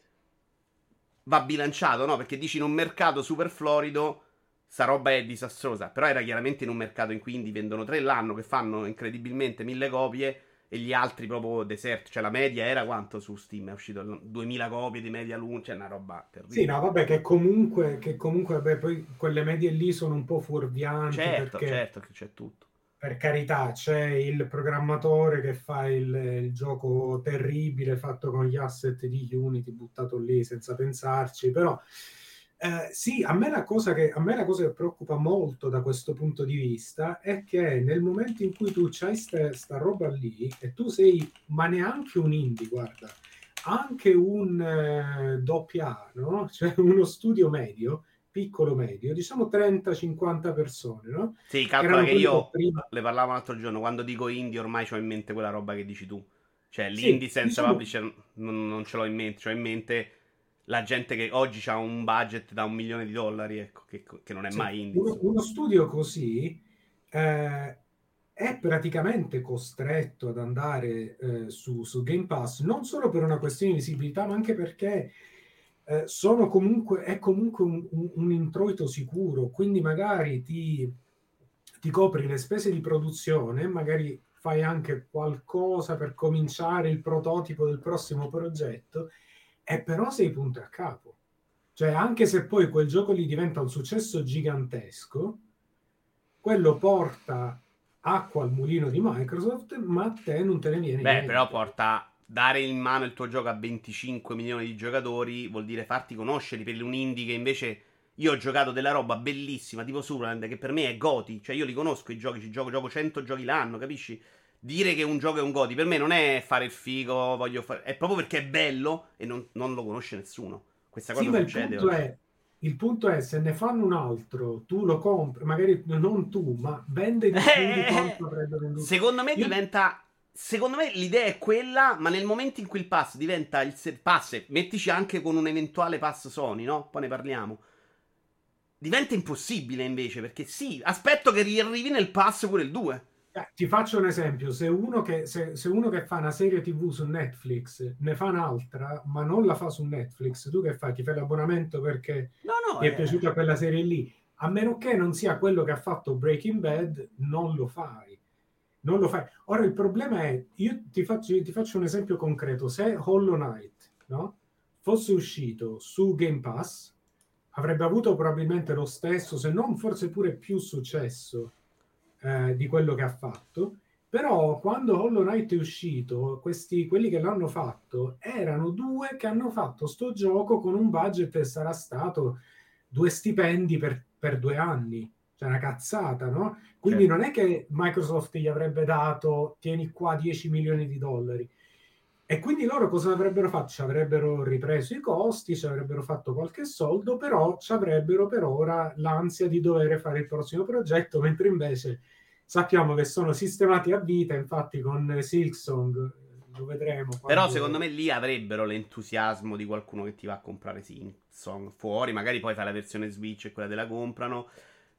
va bilanciato, no? Perché dici in un mercato super florido sta roba è disastrosa, però era chiaramente in un mercato in cui indie vendono tre l'anno che fanno incredibilmente mille copie e gli altri proprio deserto. Cioè, la media era quanto su Steam? È uscito 2000 copie di media l'uno, cioè una roba terribile. Sì, no, vabbè, che comunque, che comunque vabbè, poi quelle medie lì sono un po' fuorvianti. Certo, perché, certo, che c'è tutto. Per carità, c'è il programmatore che fa il, il, gioco terribile fatto con gli asset di Unity, buttato lì senza pensarci, però eh, sì, a me, la cosa che, a me la cosa che preoccupa molto da questo punto di vista è che nel momento in cui tu hai questa roba lì e tu sei, ma neanche un indie, guarda, anche un eh, doppia, no? cioè uno studio medio, piccolo medio, diciamo 30-50 persone, no? Sì, calcola che io prima... le parlavo l'altro giorno, quando dico indie ormai ho in mente quella roba che dici tu. Cioè l'indie sì, senza diciamo... publisher non, non, ce l'ho in mente, ho in mente la gente che oggi ha un budget da un milione di dollari, ecco, che, che non è sì, mai indie. Uno, uno, studio così eh, è praticamente costretto ad andare eh, su, su, Game Pass, non solo per una questione di visibilità, ma anche perché eh, sono comunque, è comunque un, un, un, introito sicuro, quindi magari ti, ti copri le spese di produzione, magari fai anche qualcosa per cominciare il prototipo del prossimo progetto e però sei punto a capo. Cioè, anche se poi quel gioco lì diventa un successo gigantesco, quello porta acqua al mulino di Microsoft, ma a te non te ne viene Beh, niente. però porta dare in mano il tuo gioco a 25 milioni di giocatori vuol dire farti conoscere per un indie che invece io ho giocato della roba bellissima, tipo Superland, che per me è Goti, cioè io li conosco i giochi, ci gioco, gioco 100 giochi l'anno, capisci? Dire che un gioco è un Goti per me non è fare il figo, voglio fare... è proprio perché è bello e non, non lo conosce nessuno. Questa cosa sì, succede. Il punto, è, il punto, è, se ne fanno un altro, tu lo compri, magari non tu, ma vende di più di venduto. Secondo me Io... diventa Secondo me l'idea è quella, ma nel momento in cui il pass diventa il se- pass, mettici anche con un eventuale pass Sony, no? Poi ne parliamo. Diventa impossibile invece, perché sì, aspetto che riarrivi nel pass pure il 2. Eh, ti faccio un esempio, se uno, che, se, se uno, che, fa una serie TV su Netflix ne fa un'altra, ma non la fa su Netflix, tu che fai? Ti fai l'abbonamento perché no, no, ti è eh... piaciuta quella serie lì? A meno che non sia quello che ha fatto Breaking Bad, non lo fai. Non lo fai. Ora il problema è, io ti faccio, ti faccio un esempio concreto, se Hollow Knight no, fosse uscito su Game Pass, avrebbe avuto probabilmente lo stesso, se non forse pure più successo eh, di quello che ha fatto. Però quando Hollow Knight è uscito, questi, quelli che l'hanno fatto erano due che hanno fatto sto gioco con un budget che sarà stato due stipendi per, per due anni. Cioè una cazzata, no? Quindi certo. non è che Microsoft gli avrebbe dato, tieni qua 10 milioni di dollari. E quindi loro cosa avrebbero fatto? Ci avrebbero ripreso i costi, ci avrebbero fatto qualche soldo, però ci avrebbero per ora l'ansia di dover fare il prossimo progetto, mentre invece sappiamo che sono sistemati a vita, infatti con Silksong lo vedremo. Quando... Però secondo me lì avrebbero l'entusiasmo di qualcuno che ti va a comprare Silksong fuori, magari poi fa la versione Switch e quella te la comprano.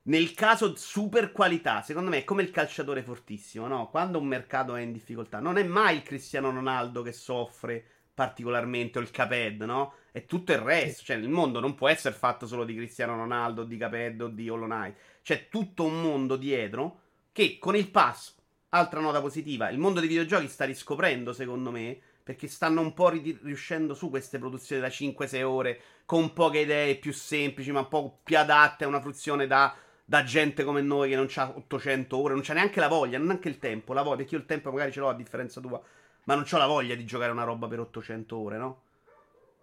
Nel caso super qualità, secondo me è come il calciatore fortissimo, no? Quando un mercato è in difficoltà, non è mai il Cristiano Ronaldo che soffre particolarmente o il Caped, no? È tutto il resto, sì. cioè il mondo non può essere fatto solo di Cristiano Ronaldo, di Caped o di Hollow Knight. C'è tutto un mondo dietro che con il pass, altra nota positiva, il mondo dei videogiochi sta riscoprendo, secondo me, perché stanno un po' riuscendo su queste produzioni da 5-6 ore, con poche idee più semplici, ma un po' più adatte a una fruizione da, da gente come noi che non ha 800 ore, non c'ha neanche la voglia, neanche il tempo, la voglia, perché io il tempo magari ce l'ho a differenza tua, ma non ho la voglia di giocare una roba per 800 ore, no?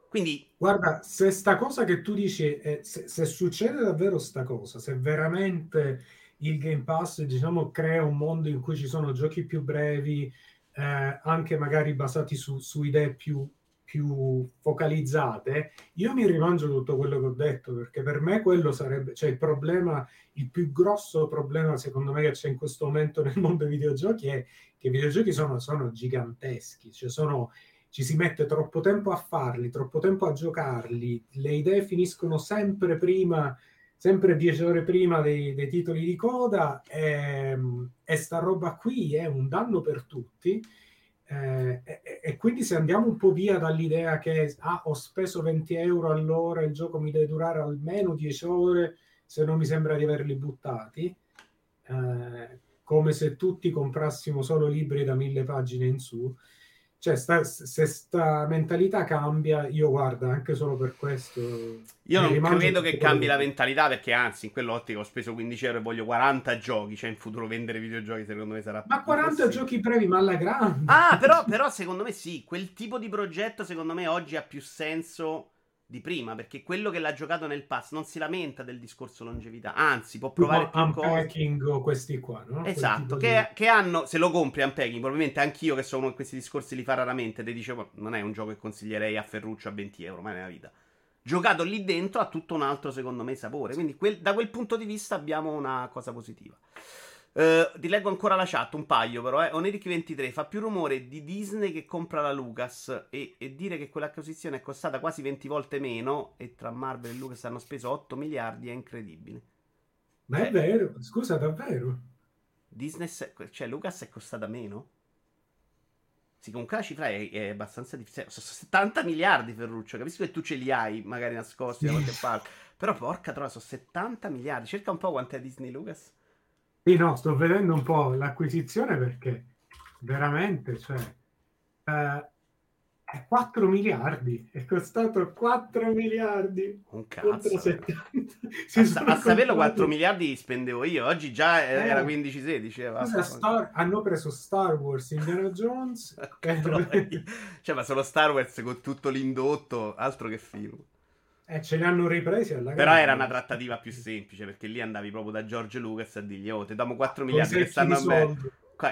Quindi... Guarda, se sta cosa che tu dici, eh, se, se succede davvero sta cosa, se veramente il Game Pass diciamo, crea un mondo in cui ci sono giochi più brevi, eh, anche magari basati su, su idee più, più, focalizzate, io mi rimangio tutto quello che ho detto, perché per me quello sarebbe, cioè il problema, il più grosso problema secondo me che c'è in questo momento nel mondo dei videogiochi è che i videogiochi sono, sono giganteschi, cioè sono, ci si mette troppo tempo a farli, troppo tempo a giocarli, le idee finiscono sempre prima sempre dieci ore prima dei, dei titoli di coda e, ehm, e, sta roba qui è un danno per tutti eh, e, e, quindi se andiamo un po' via dall'idea che ah, ho speso 20 euro all'ora, il gioco mi deve durare almeno 10 ore, se non mi sembra di averli buttati, eh, come se tutti comprassimo solo libri da mille pagine in su, cioè, sta, se sta mentalità cambia, io guarda, anche solo per questo... Io non credo che cambi la mentalità perché anzi, in quell'ottica ho speso 15 euro e voglio 40 giochi, cioè in futuro vendere videogiochi secondo me sarà... Ma 40 giochi brevi, ma alla grande! Ah, però, però secondo me sì, quel tipo di progetto secondo me oggi ha più senso di prima, perché quello che l'ha giocato nel pass non si lamenta del discorso longevità, anzi può provare più unpacking cose. questi qua, no? Esatto, che, di... che, hanno, se lo compri unpacking, probabilmente anch'io che sono questi discorsi li fa raramente, ti dicevo, non è un gioco che consiglierei a Ferruccio a 20 euro, mai nella vita. Giocato lì dentro ha tutto un altro, secondo me, sapore, quindi quel, da quel punto di vista abbiamo una cosa positiva. Uh, ti leggo ancora la chat, un paio però. Eh. Oneric23 fa più rumore di Disney che compra la Lucas. E, e, dire che quell'acquisizione è costata quasi 20 volte meno. E tra Marvel e Lucas hanno speso 8 miliardi. È incredibile. Ma è eh. vero, scusa, davvero. Disney, cioè Lucas è costata meno? Sì, comunque la cifra è, è abbastanza difficile. Sono 70 miliardi, Ferruccio. Capisco che tu ce li hai, magari nascosti da qualche parte. Però porca troia, sono 70 miliardi. Cerca un po' quanto è Disney Lucas. Sì, no, sto vedendo un po' l'acquisizione perché veramente, cioè, eh, è 4 miliardi, è costato 4 miliardi. Un cazzo. 70. a, a saperlo 4 miliardi spendevo io, oggi già eh, era 15-16. Eh, Star... hanno preso Star Wars, Indiana Jones. cioè, ma solo Star Wars con tutto l'indotto, altro che film. Eh, ce li hanno ripresi alla Però era una trattativa più semplice perché lì andavi proprio da George Lucas a dirgli: Oh, ti diamo 4 miliardi che stanno a me.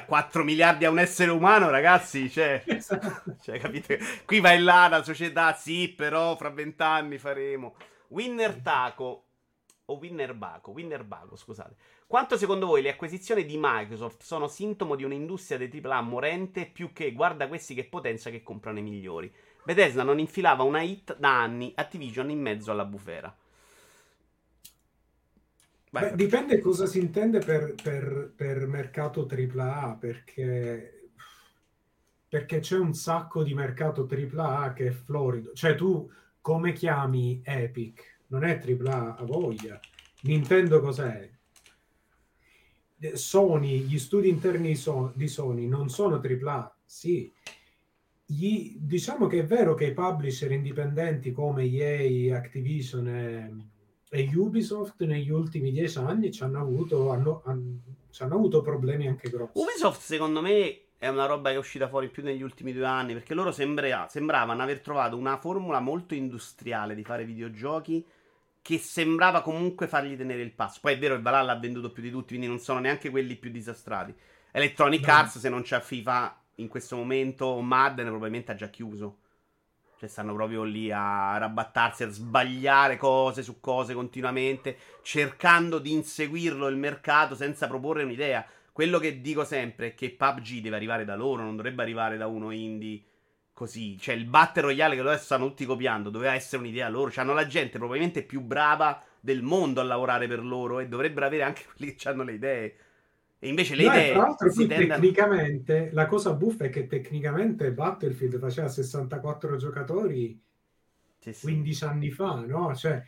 4 miliardi a un essere umano, ragazzi. Cioè, esatto. cioè, capite? Qui vai là la società, sì, però fra vent'anni faremo. Winner Taco o Winner Baco, Winner Baco, scusate. Quanto secondo voi le acquisizioni di Microsoft sono sintomo di un'industria dei AAA morente più che guarda questi che potenza che comprano i migliori? Bethesda non infilava una hit da anni, Activision in mezzo alla bufera. Beh, dipende cosa si intende per, per, per mercato AAA, perché, perché c'è un sacco di mercato AAA che è florido. Cioè tu come chiami Epic? Non è AAA a voglia. Nintendo cos'è? Sony, gli studi interni di Sony non sono AAA, sì, gli, diciamo che è vero che i publisher indipendenti come EA, Activision e, e Ubisoft negli ultimi dieci anni ci hanno avuto, hanno, hanno, ci hanno avuto problemi anche grossi. Ubisoft secondo me è una roba che è uscita fuori più negli ultimi due anni perché loro sembra, sembravano aver trovato una formula molto industriale di fare videogiochi che sembrava comunque fargli tenere il passo. Poi è vero che Valhalla ha venduto più di tutti, quindi non sono neanche quelli più disastrati. Electronic no. Arts, se non c'è FIFA, in questo momento Madden probabilmente ha già chiuso. Cioè stanno proprio lì a rabattarsi, a sbagliare cose su cose continuamente, cercando di inseguirlo il mercato senza proporre un'idea. Quello che dico sempre è che PUBG deve arrivare da loro, non dovrebbe arrivare da uno indie così. Cioè il Battle Royale che adesso stanno tutti copiando doveva essere un'idea loro. Cioè hanno la gente probabilmente più brava del mondo a lavorare per loro e dovrebbero avere anche quelli che hanno le idee. E invece le no, idee. Tra l'altro, si tecnicamente la cosa buffa è che tecnicamente Battlefield faceva 64 giocatori sì, sì. 15 anni fa, no? Cioè,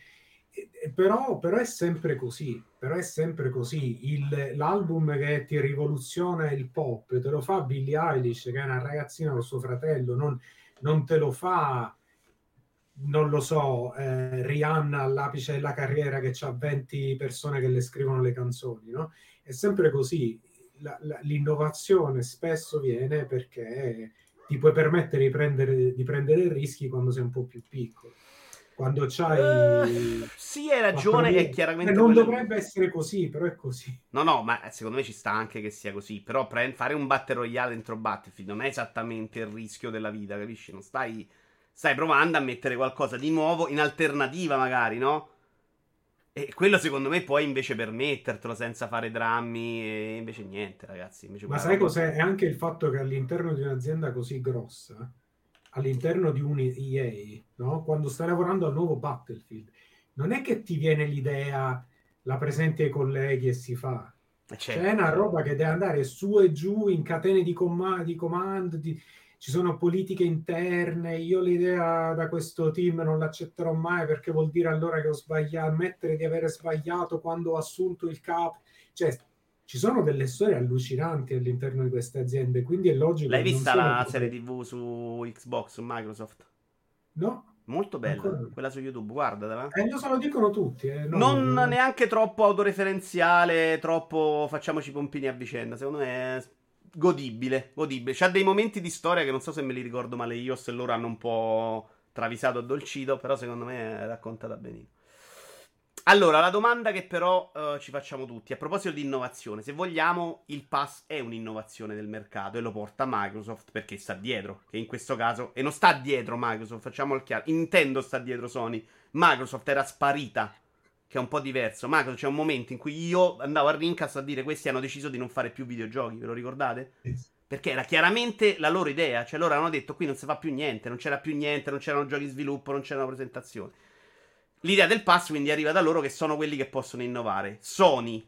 però, però, è sempre così. Però è sempre così. Il, l'album che ti rivoluziona il pop te lo fa Billie Eilish, che è una ragazzina con suo fratello, non, non te lo fa non lo so, eh, Rihanna all'apice della carriera che ha 20 persone che le scrivono le canzoni, no? È sempre così. La, la, l'innovazione spesso viene perché ti puoi permettere di prendere, di prendere rischi quando sei un po' più piccolo. Quando c'hai. Uh, sì, hai ragione. È chiaramente. Eh, non dovrebbe essere così, però è così. No, no, ma secondo me ci sta anche che sia così. Però pre- fare un battle royale dentro Battlefield non è esattamente il rischio della vita, capisci? Non stai stai provando a mettere qualcosa di nuovo in alternativa, magari, no? E quello secondo me puoi invece permettertelo senza fare drammi e invece niente, ragazzi. Invece Ma sai cos'è? È anche il fatto che all'interno di un'azienda così grossa, all'interno di un EA, no? quando stai lavorando al nuovo Battlefield, non è che ti viene l'idea, la presenti ai colleghi e si fa. Certo. C'è una roba che deve andare su e giù in catene di, com- di comando, di ci sono politiche interne, io l'idea da questo team non l'accetterò mai perché vuol dire allora che ho sbagliato, ammettere di avere sbagliato quando ho assunto il capo, cioè ci sono delle storie allucinanti all'interno di queste aziende, quindi è logico. L'hai vista la serie TV su Xbox, su Microsoft? No. Molto bella, Ancora. quella su YouTube, guardatela. Eh, lo, so, lo dicono tutti. Eh. No, non no. neanche troppo autoreferenziale, troppo facciamoci pompini a vicenda. Secondo me è godibile, godibile. C'ha dei momenti di storia che non so se me li ricordo male io, se loro hanno un po' travisato addolcito, però secondo me è raccontata benissimo. Allora, la domanda che però uh, ci facciamo tutti, a proposito di innovazione, se vogliamo, il pass è un'innovazione del mercato e lo porta Microsoft perché sta dietro, che in questo caso, e non sta dietro Microsoft, facciamo il chiaro, Nintendo sta dietro Sony, Microsoft era sparita, che è un po' diverso, Microsoft c'è un momento in cui io andavo a Rincast a dire questi hanno deciso di non fare più videogiochi, ve lo ricordate? Perché era chiaramente la loro idea, cioè loro hanno detto qui non si fa più niente, non c'era più niente, non c'erano giochi di sviluppo, non c'erano presentazioni. L'idea del pass quindi arriva da loro che sono quelli che possono innovare. Sony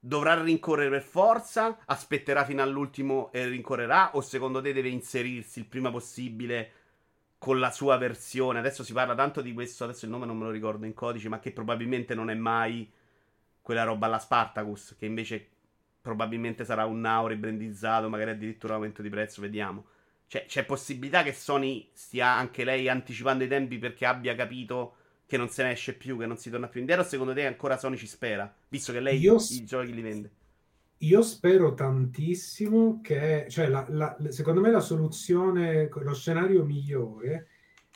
dovrà rincorrere per forza, aspetterà fino all'ultimo e rincorrerà o secondo te deve inserirsi il prima possibile con la sua versione? Adesso si parla tanto di questo, adesso il nome non me lo ricordo in codice, ma che probabilmente non è mai quella roba alla Spartacus, che invece probabilmente sarà un now ribrandizzato, magari addirittura aumento di prezzo, vediamo. Cioè, c'è possibilità che Sony stia anche lei anticipando i tempi perché abbia capito che non se ne esce più, che non si torna più indietro? Secondo te ancora Sony ci spera? Visto che lei io, i giochi li vende. Io spero tantissimo che, cioè, la, la, secondo me la soluzione, lo scenario migliore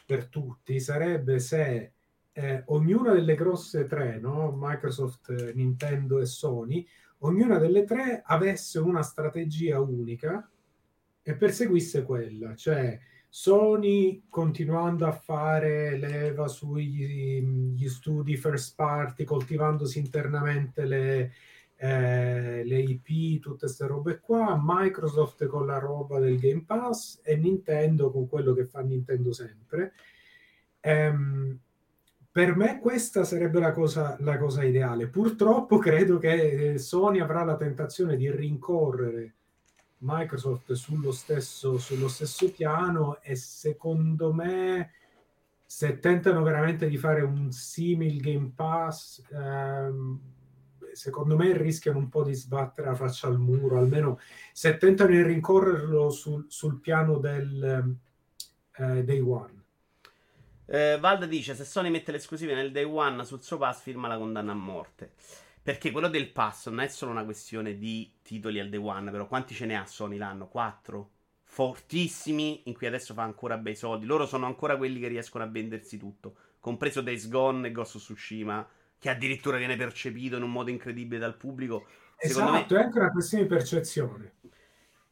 per tutti sarebbe se eh, ognuna delle grosse tre, no? Microsoft, Nintendo e Sony, ognuna delle tre avesse una strategia unica e perseguisse quella, cioè Sony continuando a fare leva sugli studi first party, coltivandosi internamente le, eh, le IP, tutte queste robe qua, Microsoft con la roba del Game Pass e Nintendo con quello che fa Nintendo sempre. Ehm, per me questa sarebbe la cosa, la cosa ideale. Purtroppo credo che eh, Sony avrà la tentazione di rincorrere Microsoft sullo stesso, sullo stesso piano e secondo me se tentano veramente di fare un simile Game Pass ehm, secondo me rischiano un po' di sbattere la faccia al muro almeno se tentano di rincorrerlo sul, sul piano del eh, day one eh, Valda dice se Sony mette l'esclusiva nel day one sul suo pass firma la condanna a morte perché quello del pass non è solo una questione di titoli al day one, però quanti ce ne ha Sony l'anno? Quattro? Fortissimi, in cui adesso fa ancora bei soldi. Loro sono ancora quelli che riescono a vendersi tutto, compreso Days Gone e Ghost Tsushima, che addirittura viene percepito in un modo incredibile dal pubblico. Esatto, me... è anche una questione di percezione.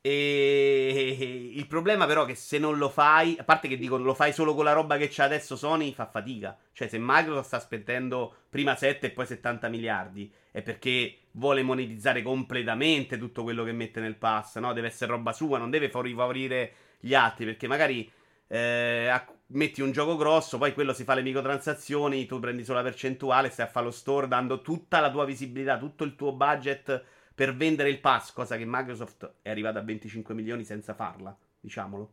E il problema però è che se non lo fai, a parte che dicono lo fai solo con la roba che c'è adesso Sony, fa fatica. Cioè se Microsoft sta spendendo prima 7 e poi 70 miliardi, è perché vuole monetizzare completamente tutto quello che mette nel pass, no? Deve essere roba sua, non deve favorire gli altri, perché magari eh, metti un gioco grosso, poi quello si fa le microtransazioni, tu prendi solo la percentuale, stai a fare lo store dando tutta la tua visibilità, tutto il tuo budget per vendere il pass, cosa che Microsoft è arrivata a 25 milioni senza farla, diciamolo.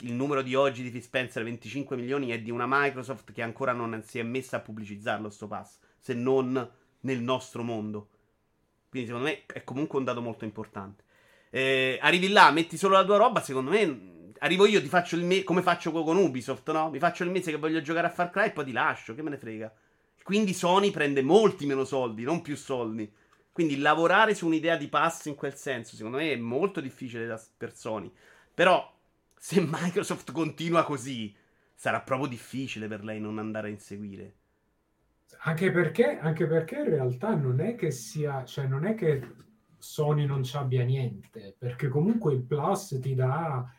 Il numero di oggi di Phil Spencer 25 milioni è di una Microsoft che ancora non si è messa a pubblicizzarlo sto pass, se non nel nostro mondo. Quindi secondo me è comunque un dato molto importante. Eh, arrivi là, metti solo la tua roba, secondo me arrivo io, ti faccio il mese come faccio con Ubisoft, no? Mi faccio il mese che voglio giocare a Far Cry e poi ti lascio, che me ne frega. Quindi Sony prende molti meno soldi, non più soldi. Quindi lavorare su un'idea di pass in quel senso, secondo me, è molto difficile da, per Sony. Però, se Microsoft continua così, sarà proprio difficile per lei non andare a inseguire. Anche perché, anche perché in realtà non è che sia, cioè non è che Sony non ci abbia niente, perché comunque il Plus ti dà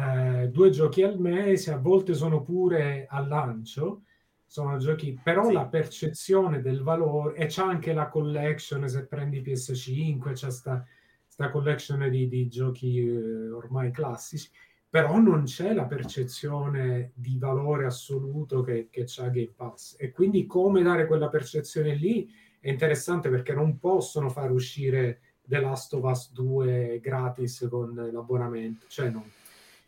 eh, due giochi al mese, a volte sono pure al lancio, sono giochi, però sì. la percezione del valore, e c'è anche la collection, se prendi PS5, c'è sta, sta collection di, di giochi eh, ormai classici, però non c'è la percezione di valore assoluto che, che c'ha Game Pass. E quindi come dare quella percezione lì è interessante perché non possono far uscire The Last of Us 2 gratis con l'abbonamento, cioè non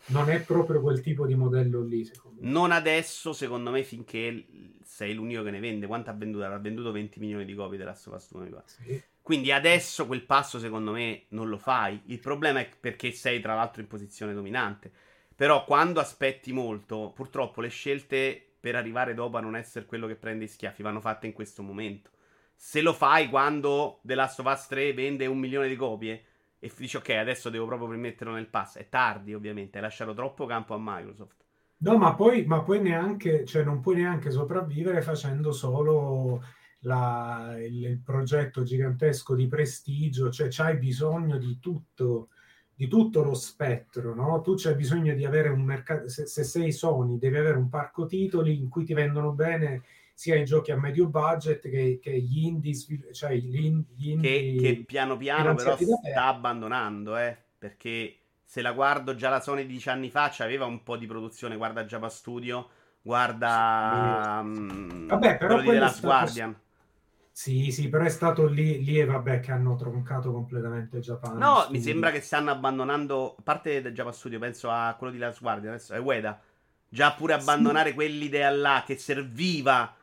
non è proprio quel tipo di modello lì. Non adesso, secondo me, finché sei l'unico che ne vende. Quanto ha venduto? Ha venduto 20 milioni di copie della sua Us Sì. Quindi adesso quel passo, secondo me, non lo fai. Il problema è perché sei, tra l'altro, in posizione dominante. Però quando aspetti molto, purtroppo le scelte per arrivare dopo a non essere quello che prende i schiaffi vanno fatte in questo momento. Se lo fai quando The Last of Us 3 vende un milione di copie e dici ok, adesso devo proprio permetterlo nel pass, è tardi ovviamente, hai lasciato troppo campo a Microsoft. No, ma poi, ma poi neanche, cioè non puoi neanche sopravvivere facendo solo la, il, il, progetto gigantesco di prestigio, cioè c'hai bisogno di tutto, di tutto lo spettro, no? Tu c'hai bisogno di avere un mercato, se, se sei Sony devi avere un parco titoli in cui ti vendono bene sia i giochi a medio budget che, che gli indie, cioè gli, indie che, che piano piano però sta abbandonando, eh, perché se la guardo già la Sony dieci anni fa aveva un po' di produzione, guarda Java Studio, guarda sì. um, vabbè, però quello di The Last Guardian. Sì, sì, però è stato lì, lì e vabbè che hanno troncato completamente Japan. No, Studio. mi sembra che stanno abbandonando, a parte del Java Studio, penso a quello di Last Guardian, adesso è Ueda, già pure abbandonare sì. quell'idea là che serviva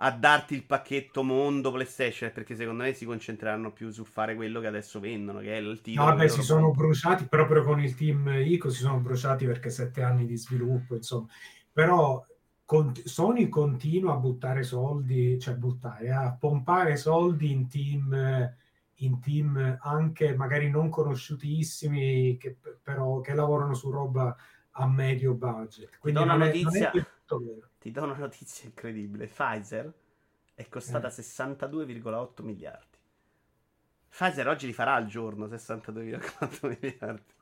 a darti il pacchetto mondo PlayStation perché secondo me si concentreranno più su fare quello che adesso vendono che è il titolo no, vabbè si sono bruciati proprio con il team ICO si sono bruciati perché sette anni di sviluppo insomma. Però con, Sony continua a buttare soldi cioè buttare a pompare soldi in team in team anche magari non conosciutissimi che però che lavorano su roba a medio budget. Quindi non, notizia... non è tutto vero ti do una notizia incredibile. Pfizer è costata eh. 62,8 miliardi. Pfizer oggi li farà al giorno 62,4 miliardi.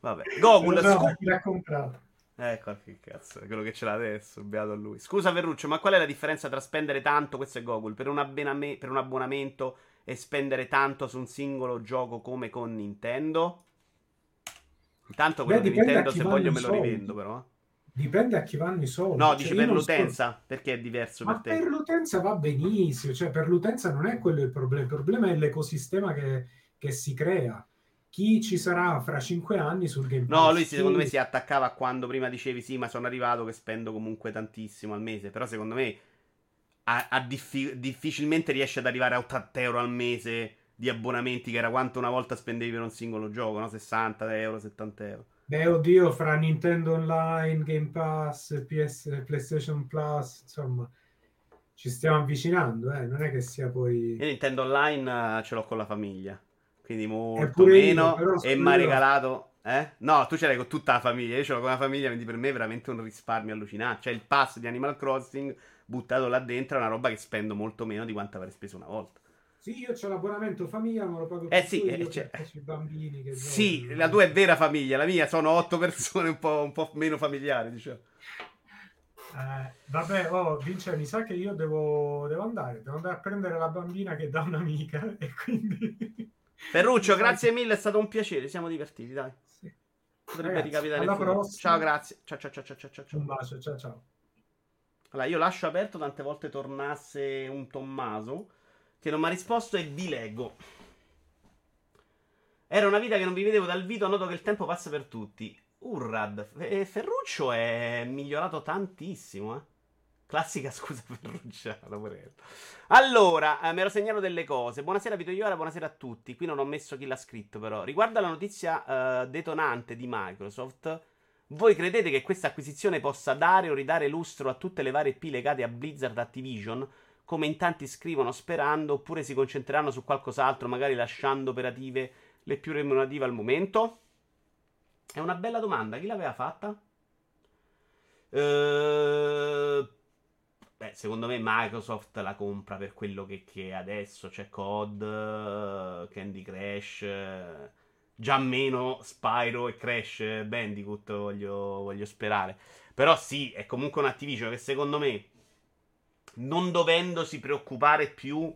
Vabbè, Gogol. No, scu- chi l'ha comprato? Ecco che cazzo, quello che ce l'ha adesso, beato a lui. Scusa Ferruccio, ma qual è la differenza tra spendere tanto, questo è Gogol, per un, abboname- per un abbonamento e spendere tanto su un singolo gioco come con Nintendo? Intanto quello Beh, di Nintendo se voglio me lo rivendo però. Dipende a chi vanno i soldi. No, dici cioè, per l'utenza? So... Perché è diverso Ma per te? per l'utenza va benissimo, cioè per l'utenza non è quello il problema, il problema è l'ecosistema che, che si crea. Chi ci sarà fra cinque anni sul Game Pass? No, lui secondo me si attaccava a quando prima dicevi sì, ma sono arrivato che spendo comunque tantissimo al mese, però secondo me a, a diffi- difficilmente riesce ad arrivare a 80 euro al mese di abbonamenti, che era quanto una volta spendevi per un singolo gioco, no? 60 euro, 70 euro. Beh, oddio, fra Nintendo Online, Game Pass, PS, PlayStation Plus, insomma, ci stiamo avvicinando, eh? non è che sia poi... Io Nintendo Online uh, ce l'ho con la famiglia, quindi molto meno, io, e mi ha regalato... Eh? No, tu ce l'hai con tutta la famiglia, io ce l'ho con la famiglia, quindi per me è veramente un risparmio allucinante. Cioè il pass di Animal Crossing buttato là dentro è una roba che spendo molto meno di quanto avrei speso una volta. Sì, io ho l'abbonamento famiglia, ma lo pago eh sì, eh, cioè... i bambini. Che sì, giocano. la tua è vera famiglia, la mia sono otto persone un po', un po meno familiari, diciamo. Eh, vabbè, oh, Vince, mi sa che io devo, devo, andare, devo andare a prendere la bambina che dà un'amica e quindi... Ferruccio, grazie mille, è stato un piacere, siamo divertiti, dai. Sì. Potrebbe Ragazzi, ricapitare alla prossima. Ciao, grazie. Ciao, ciao, ciao, ciao, ciao, ciao. Un bacio, ciao, ciao. Allora, io lascio aperto, tante volte tornasse un Tommaso che non mi ha risposto e vi leggo. Era una vita che non vi vedevo dal video, noto che il tempo passa per tutti. Urrad, eh, Ferruccio è migliorato tantissimo, eh. Classica scusa Ferruccia. Allora, eh, me lo segnalo delle cose. Buonasera Vito Iora, buonasera a tutti. Qui non ho messo chi l'ha scritto però. Riguardo alla notizia eh, detonante di Microsoft, voi credete che questa acquisizione possa dare o ridare lustro a tutte le varie P legate a Blizzard Activision? Come in tanti scrivono sperando, oppure si concentreranno su qualcos'altro, magari lasciando operative le più remunerative al momento? È una bella domanda, chi l'aveva fatta? Uh, beh, secondo me Microsoft la compra per quello che, che adesso c'è COD, Candy Crush, uh, già meno Spyro e Crash Bandicoot, voglio, voglio sperare. Però sì, è comunque un Activision che secondo me non dovendosi preoccupare più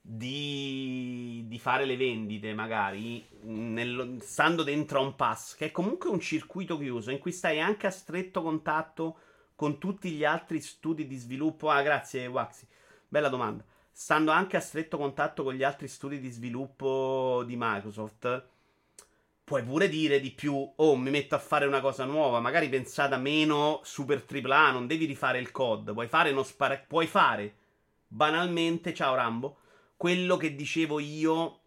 di, di fare le vendite, magari, nel, stando dentro a un pass, che è comunque un circuito chiuso, in cui stai anche a stretto contatto con tutti gli altri studi di sviluppo. Ah, grazie, Waxi. Bella domanda. Stando anche a stretto contatto con gli altri studi di sviluppo di Microsoft puoi pure dire di più, oh, mi metto a fare una cosa nuova, magari pensata meno super tripla, non devi rifare il COD, puoi fare uno spara- puoi fare banalmente, ciao Rambo, quello che dicevo io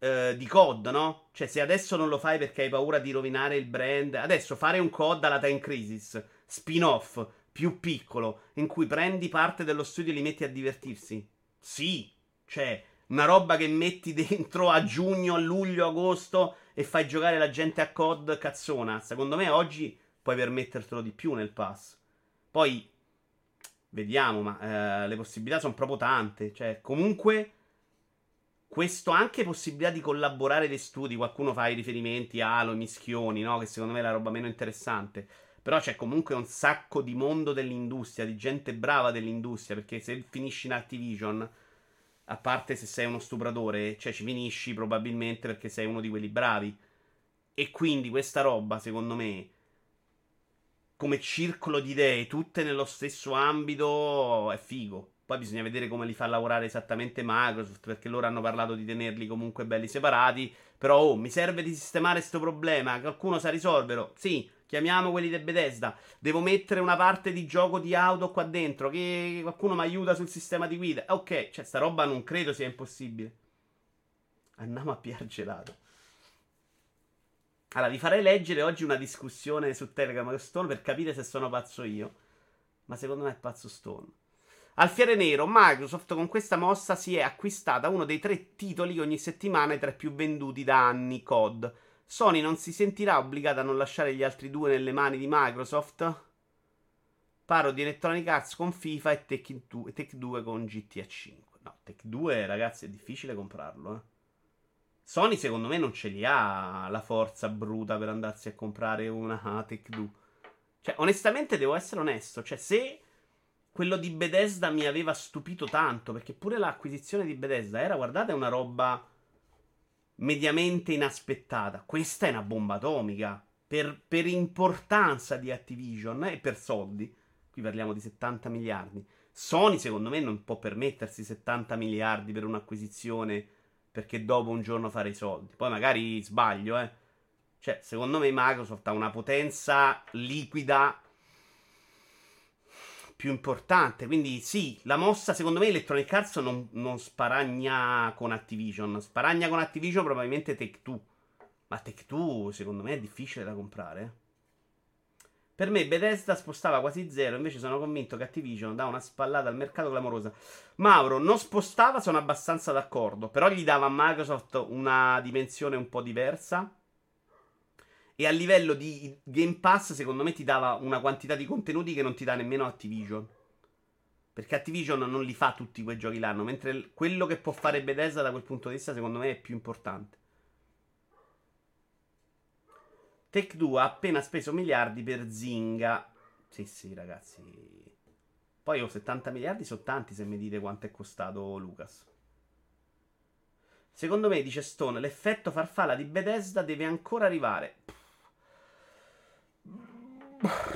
eh, di COD, no? Cioè, se adesso non lo fai perché hai paura di rovinare il brand, adesso fare un COD alla Time Crisis, spin-off, più piccolo, in cui prendi parte dello studio e li metti a divertirsi. Sì, cioè, una roba che metti dentro a giugno, a luglio, agosto e fai giocare la gente a COD cazzona. Secondo me oggi puoi permettertelo di più nel pass. Poi vediamo, ma eh, le possibilità sono proprio tante. Cioè, comunque, questo anche possibilità di collaborare dei studi. Qualcuno fa i riferimenti a Halo, mischioni, no? Che secondo me è la roba meno interessante. Però c'è comunque un sacco di mondo dell'industria, di gente brava dell'industria. Perché se finisci in Activision a parte se sei uno stupratore, cioè ci finisci probabilmente perché sei uno di quelli bravi. E quindi questa roba, secondo me, come circolo di idee, tutte nello stesso ambito, è figo. Poi bisogna vedere come li fa lavorare esattamente Microsoft, perché loro hanno parlato di tenerli comunque belli separati. Però, oh, mi serve di sistemare questo problema, qualcuno sa risolverlo? Sì, Chiamiamo quelli di Bethesda. Devo mettere una parte di gioco di auto qua dentro. Che qualcuno mi aiuta sul sistema di guida. Ok, cioè, sta roba non credo sia impossibile. Andiamo a piar gelato. Allora, vi farei leggere oggi una discussione su Telegram e Stone per capire se sono pazzo io. Ma secondo me è pazzo Stone. Alfiere nero, Microsoft con questa mossa si è acquistata uno dei tre titoli che ogni settimana è tra i più venduti da anni, COD. Sony non si sentirà obbligata a non lasciare gli altri due nelle mani di Microsoft? Parlo di Electronic Arts con FIFA e Tech 2, Tech 2 con GTA 5. No, Tech 2, ragazzi, è difficile comprarlo. Eh. Sony, secondo me, non ce li ha la forza bruta per andarsi a comprare una Tech 2. Cioè, onestamente, devo essere onesto. Cioè, se quello di Bethesda mi aveva stupito tanto, perché pure l'acquisizione di Bethesda era, guardate, una roba mediamente inaspettata. Questa è una bomba atomica. Per, per, importanza di Activision e per soldi. Qui parliamo di 70 miliardi. Sony, secondo me, non può permettersi 70 miliardi per un'acquisizione perché dopo un giorno fare i soldi. Poi magari sbaglio, eh. Cioè, secondo me Microsoft ha una potenza liquida più importante. Quindi sì, la mossa secondo me Electronic Arts non, non sparagna con Activision. Sparagna con Activision probabilmente Take Two. Ma Take Two secondo me è difficile da comprare. Per me Bethesda spostava quasi zero, invece sono convinto che Activision dà una spallata al mercato clamorosa. Mauro non spostava, sono abbastanza d'accordo, però gli dava a Microsoft una dimensione un po' diversa. E a livello di Game Pass, secondo me, ti dava una quantità di contenuti che non ti dà nemmeno Activision. Perché Activision non li fa tutti quei giochi l'anno. Mentre quello che può fare Bethesda da quel punto di vista, secondo me, è più importante. Tech 2 ha appena speso miliardi per Zinga. Sì, sì, ragazzi. Poi ho 70 miliardi, sono tanti se mi dite quanto è costato Lucas. Secondo me, dice Stone, l'effetto farfalla di Bethesda deve ancora arrivare.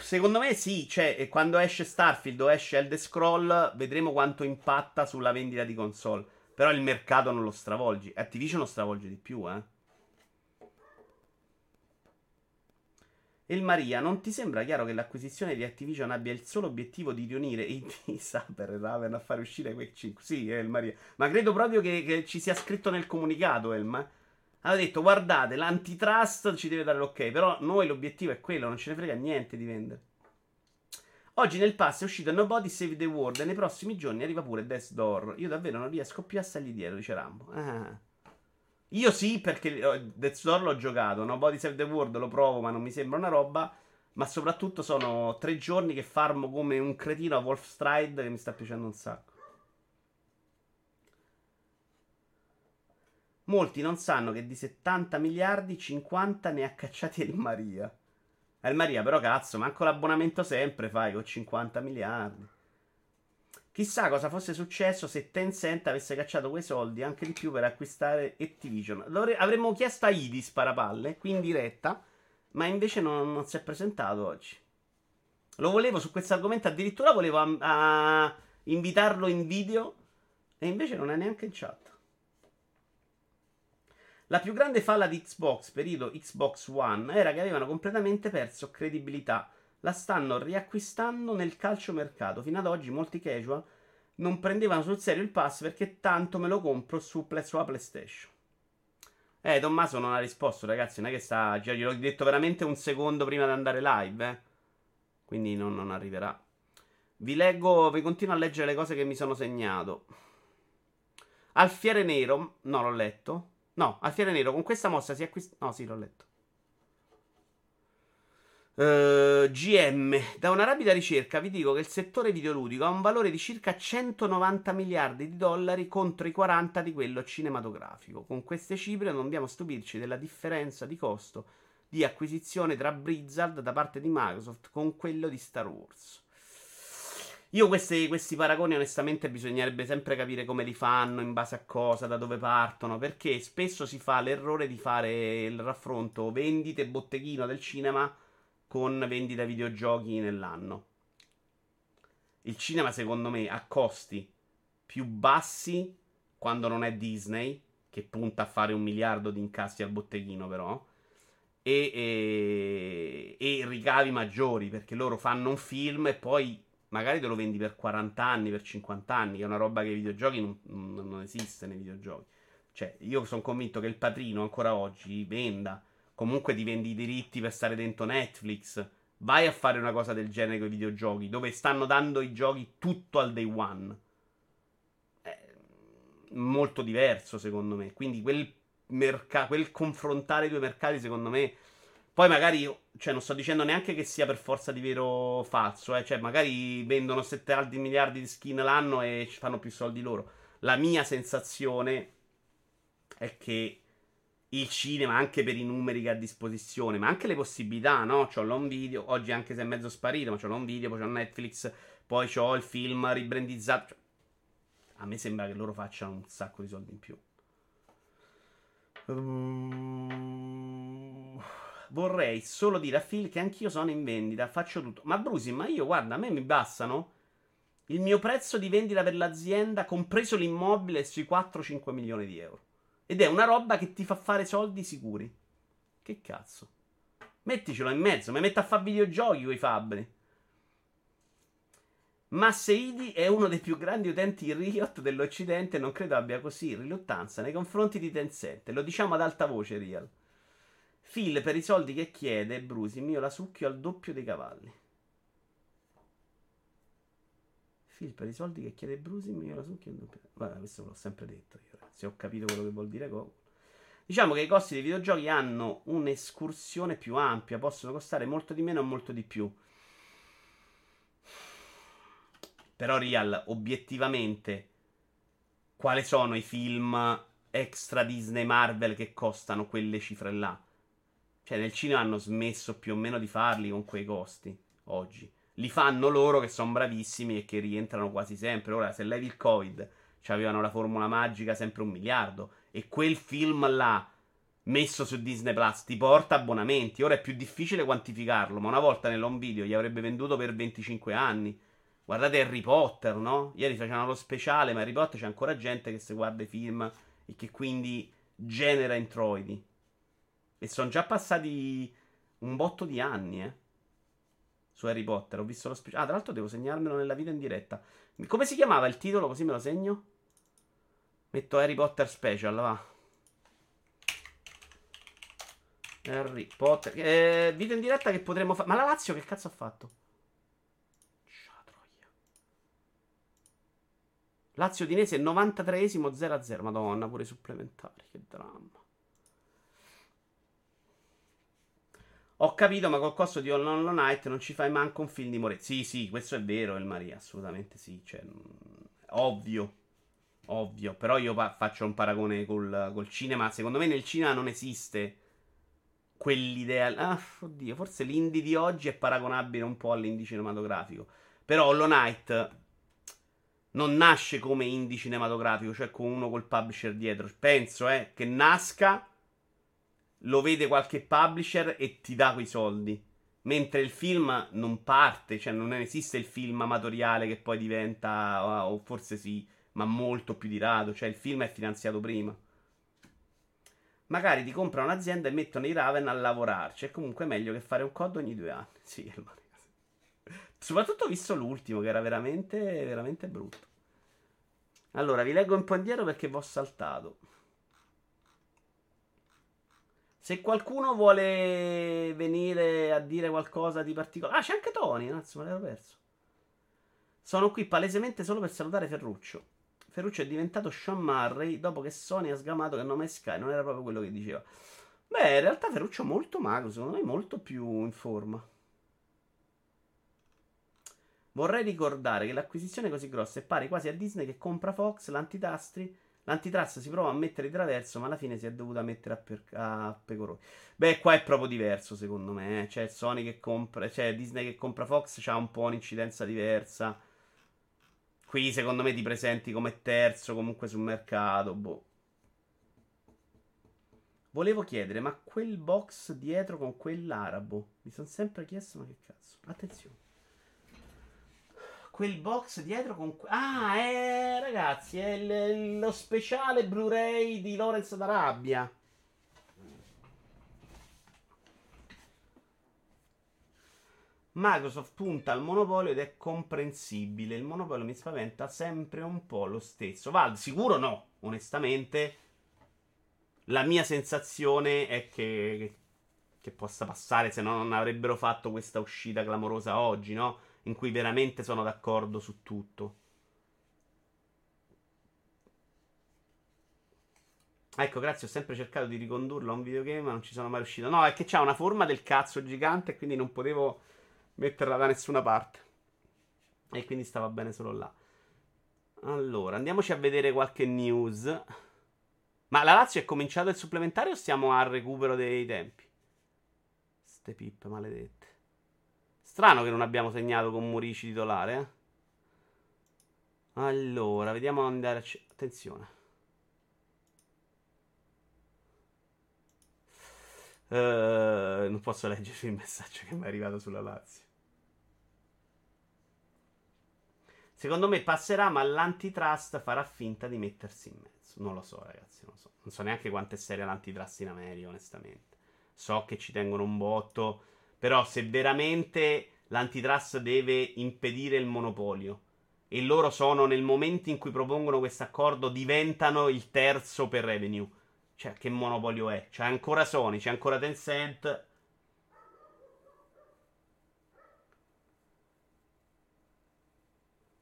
Secondo me sì, cioè, quando esce Starfield o esce Elder Scroll, vedremo quanto impatta sulla vendita di console. Però il mercato non lo stravolge. Activision lo stravolge di più, eh. El Maria, non ti sembra chiaro che l'acquisizione di Activision abbia il solo obiettivo di riunire i Saber e Raven a fare uscire Quake 5? Sì, El Maria. Ma credo proprio che, che ci sia scritto nel comunicato, Elma ha detto guardate l'antitrust ci deve dare l'ok però noi l'obiettivo è quello non ce ne frega niente di vendere. Oggi nel pass è uscito Nobody Save the World e nei prossimi giorni arriva pure Death Door. Io davvero non riesco più a stargli dietro dice Rambo. Ah. io sì perché Death Door l'ho giocato Nobody Save the World lo provo ma non mi sembra una roba ma soprattutto sono tre giorni che farmo come un cretino a Wolf Stride che mi sta piacendo un sacco Molti non sanno che di 70 miliardi 50 ne ha cacciati El Maria. El Maria, però cazzo, manco l'abbonamento sempre fai con 50 miliardi. Chissà cosa fosse successo se Tencent avesse cacciato quei soldi, anche di più, per acquistare Activision. Avremmo chiesto a Idi sparapalle, qui in diretta, ma invece non, non si è presentato oggi. Lo volevo su questo argomento, addirittura volevo a, a invitarlo in video, e invece non è neanche in chat. La più grande falla di Xbox periodo Xbox One era che avevano completamente perso credibilità. La stanno riacquistando nel calciomercato. Fino ad oggi molti casual non prendevano sul serio il pass perché tanto me lo compro su, sulla PlayStation. Eh, Tommaso non ha risposto, ragazzi. Non è che sta. Cioè, gliel'ho detto veramente un secondo prima di andare live, eh. Quindi non, non arriverà. Vi leggo, vi continuo a leggere le cose che mi sono segnato. Alfiere Nero, no, l'ho letto. No, Alfiere Nero, con questa mossa si acquista. No, sì, l'ho letto. Uh, eh, GM, da una rapida ricerca vi dico che il settore videoludico ha un valore di circa 190 miliardi di dollari contro i 40 di quello cinematografico. Con queste cifre non dobbiamo stupirci della differenza di costo di acquisizione tra Blizzard da parte di Microsoft con quello di Star Wars. Io questi, questi paragoni onestamente bisognerebbe sempre capire come li fanno, in base a cosa, da dove partono, perché spesso si fa l'errore di fare il raffronto vendite botteghino del cinema con vendita videogiochi nell'anno. Il cinema, secondo me, ha costi più bassi quando non è Disney, che punta a fare un miliardo di incassi al botteghino, però. E, e, e, ricavi maggiori perché loro fanno un film e poi magari te lo vendi per 40 anni, per 50 anni, che è una roba che i videogiochi non, non, esiste nei videogiochi. Cioè, io sono convinto che il patrino ancora oggi venda comunque ti vendi i diritti per stare dentro Netflix. Vai a fare una cosa del genere con i videogiochi, dove stanno dando i giochi tutto al day one. È molto diverso, secondo me. Quindi quel, merc- quel confrontare i due mercati, secondo me. Poi magari io, cioè, non sto dicendo neanche che sia per forza di vero falso, eh. Cioè, magari vendono 7 alti miliardi di skin l'anno e ci fanno più soldi loro. La mia sensazione è che il cinema anche per i numeri che ha a disposizione, ma anche le possibilità, no? C'ho l'home video, oggi anche se è mezzo sparito, ma c'ho l'home video, poi c'ho Netflix, poi c'ho il film ribrandizzato. A me sembra che loro facciano un sacco di soldi in più. Um, vorrei solo dire a Phil che anch'io sono in vendita, faccio tutto. Ma Brusi, ma io guarda, a me mi bastano il mio prezzo di vendita per l'azienda, compreso l'immobile, sui 4-5 milioni di euro. Ed è una roba che ti fa fare soldi sicuri. Che cazzo? Metticelo in mezzo, mi metto a fare videogiochi con i fabbri. Masseidi è uno dei più grandi utenti Riot dell'Occidente non credo abbia così riluttanza nei confronti di Tencent. Lo diciamo ad alta voce, Real. Phil, per i soldi che chiede, Brusi, mio la succhio al doppio dei cavalli. Phil, per i soldi che chiede Brusi, mio la succhio al doppio. Vabbè, questo l'ho sempre detto io se ho capito quello che vuol dire Google. Diciamo che i costi dei videogiochi hanno un'escursione più ampia, possono costare molto di meno o molto di più. Però, Real, obiettivamente, quali sono i film extra Disney Marvel che costano quelle cifre là? Cioè, nel cinema hanno smesso più o meno di farli con quei costi oggi. Li fanno loro che sono bravissimi e che rientrano quasi sempre. Ora, se levi il Covid avevano la formula magica sempre un miliardo. E quel film là, messo su Disney Plus, ti porta abbonamenti. Ora è più difficile quantificarlo, ma una volta nell'home video gli avrebbe venduto per 25 anni. Guardate Harry Potter, no? Ieri facevano lo speciale, ma Harry Potter c'è ancora gente che si guarda i film e che quindi genera introiti. E sono già passati un botto di anni, eh. Su Harry Potter, ho visto lo speciale. Ah, tra l'altro devo segnarmelo nella vita in diretta. Come si chiamava il titolo? Così me lo segno. Metto Harry Potter Special, va. Harry Potter. Eh, video in diretta che potremmo fare. Ma la Lazio che cazzo ha fatto? Lazio Dinese 93esimo 0-0. Madonna, pure supplementari. Che dramma. Ho capito, ma col costo di Hollow Knight non ci fai manco un film di Moretti. Sì, sì, questo è vero, il Maria. Assolutamente sì. Cioè, ovvio. Ovvio, però io pa- faccio un paragone col, col, cinema. Secondo me nel cinema non esiste quell'idea. Ah, oddio, forse l'indie di oggi è paragonabile un po' all'indie cinematografico. Però Hollow Knight non nasce come indie cinematografico, cioè con uno col publisher dietro. Penso eh, che nasca, lo vede qualche publisher e ti dà quei soldi. Mentre il film non parte, cioè non esiste il film amatoriale che poi diventa, o forse sì, ma molto più di rado. Cioè, il film è finanziato prima. Magari ti compra un'azienda e mettono i Raven a lavorarci. È comunque meglio che fare un COD ogni due anni. Sì, Soprattutto visto l'ultimo, che era veramente, veramente brutto. Allora, vi leggo un po' indietro perché vi ho saltato. Se qualcuno vuole venire a dire qualcosa di particolare... Ah, c'è anche Tony, cazzo, me l'ero perso. Sono qui palesemente solo per salutare Ferruccio. Ferruccio è diventato Sean Murray dopo che Sony ha sgamato che il nome Sky non era proprio quello che diceva. Beh, in realtà Ferruccio è molto magro, secondo me molto più in forma. Vorrei ricordare che l'acquisizione così grossa è pari quasi a Disney che compra Fox, l'antitastri. L'antitrust si prova a mettere di traverso, ma alla fine si è dovuta mettere a, per- a pecoroni. Beh, qua è proprio diverso, secondo me. Eh. Cioè, Sony che compra, cioè Disney che compra Fox c'ha un po' un'incidenza diversa. Qui secondo me ti presenti come terzo comunque sul mercato. Boh. Volevo chiedere, ma quel box dietro con quell'arabo? Mi sono sempre chiesto, ma che cazzo? Attenzione. Quel box dietro con... Ah, eh, ragazzi, è il, lo speciale Blu-ray di Lorenzo d'Arabia. Microsoft punta al monopolio ed è comprensibile. Il monopolio mi spaventa sempre un po' lo stesso. Val, sicuro no, onestamente. La mia sensazione è che, che, che possa passare se no non avrebbero fatto questa uscita clamorosa oggi, no? In cui veramente sono d'accordo su tutto. Ecco, grazie, ho sempre cercato di ricondurlo a un videogame, ma non ci sono mai riuscito. No, è che c'ha una forma del cazzo gigante quindi non potevo metterla da nessuna parte. E quindi stava bene solo là. Allora, andiamoci a vedere qualche news. Ma la Lazio è cominciato il supplementare o siamo al recupero dei tempi? Ste pippe maledette. Strano che non abbiamo segnato con Murici titolare, eh? Allora, vediamo andare a... Attenzione. Uh, non posso leggere il messaggio che mi è arrivato sulla Lazio. Secondo me passerà, ma l'antitrust farà finta di mettersi in mezzo. Non lo so, ragazzi, non so. Non so neanche quanto è seria l'antitrust in America, onestamente. So che ci tengono un botto, però se veramente l'antitrust deve impedire il monopolio e loro sono nel momento in cui propongono questo accordo diventano il terzo per revenue. Cioè, che monopolio è? C'è ancora Sony, c'è ancora Tencent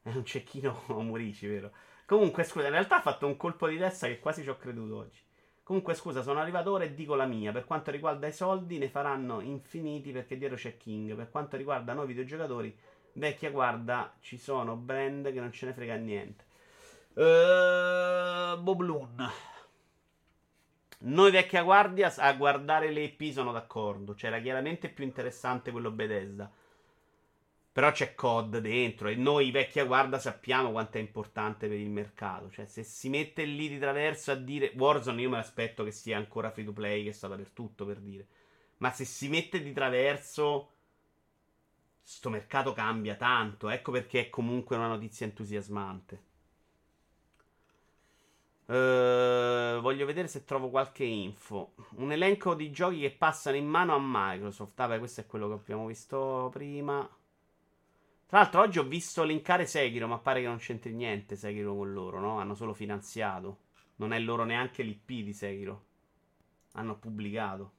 È un cecchino Murici, vero? Comunque, scusa, in realtà ha fatto un colpo di testa che quasi ci ho creduto oggi. Comunque, scusa, sono arrivato ora e dico la mia. Per quanto riguarda i soldi, ne faranno infiniti perché dietro c'è King. Per quanto riguarda noi videogiocatori, vecchia guarda, ci sono brand che non ce ne frega niente. Uh, Bobloon. Noi vecchia guardia a guardare le IP sono d'accordo. C'era chiaramente più interessante quello Bethesda. Però c'è COD dentro e noi vecchia guarda sappiamo quanto è importante per il mercato. Cioè, se si mette lì di traverso a dire Warzone, io me l'aspetto che sia ancora free to play, che è stata per tutto per dire. Ma se si mette di traverso, sto mercato cambia tanto. Ecco perché è comunque una notizia entusiasmante. Uh, voglio vedere se trovo qualche info. Un elenco di giochi che passano in mano a Microsoft. Vabbè, questo è quello che abbiamo visto prima. Tra l'altro, oggi ho visto linkare Sekiro, ma pare che non c'entri niente Sekiro con loro, no? Hanno solo finanziato. Non è loro neanche l'IP di Sekiro. Hanno pubblicato.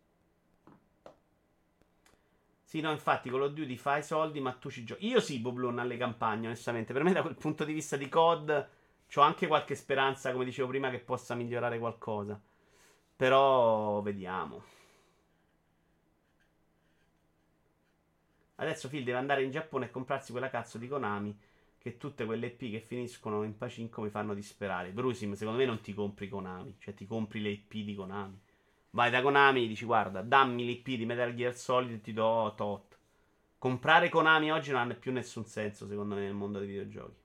Sì, no, infatti, con lo Duty fai soldi, ma tu ci giochi. Io sì, Boblon alle campagne, onestamente. Per me, da quel punto di vista di COD, ho anche qualche speranza, come dicevo prima, che possa migliorare qualcosa. Però, vediamo. Adesso Phil deve andare in Giappone e comprarsi quella cazzo di Konami. Che tutte quelle IP che finiscono in Pacinco mi fanno disperare. Brusim, secondo me non ti compri Konami. Cioè, ti compri le IP di Konami. Vai da Konami e dici: Guarda, dammi l'IP di Metal Gear Solid e ti do tot. Comprare Konami oggi non ha più nessun senso, secondo me, nel mondo dei videogiochi.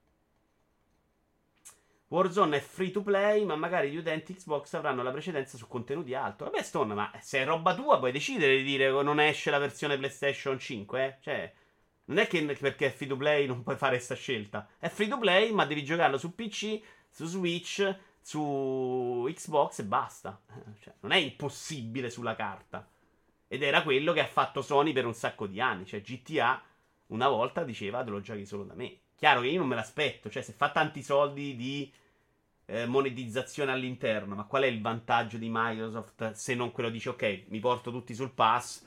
Warzone è free to play, ma magari gli utenti Xbox avranno la precedenza su contenuti alto. Vabbè, Stone, ma se è roba tua puoi decidere di dire che non esce la versione PlayStation 5, eh? Cioè, non è che perché è free to play non puoi fare questa scelta. È free to play, ma devi giocarlo su PC, su Switch, su Xbox e basta. Cioè, non è impossibile sulla carta. Ed era quello che ha fatto Sony per un sacco di anni. Cioè, GTA una volta diceva te lo giochi solo da me. Chiaro che io non me l'aspetto. Cioè, se fa tanti soldi di eh, monetizzazione all'interno, ma qual è il vantaggio di Microsoft se non quello dice ok, mi porto tutti sul pass?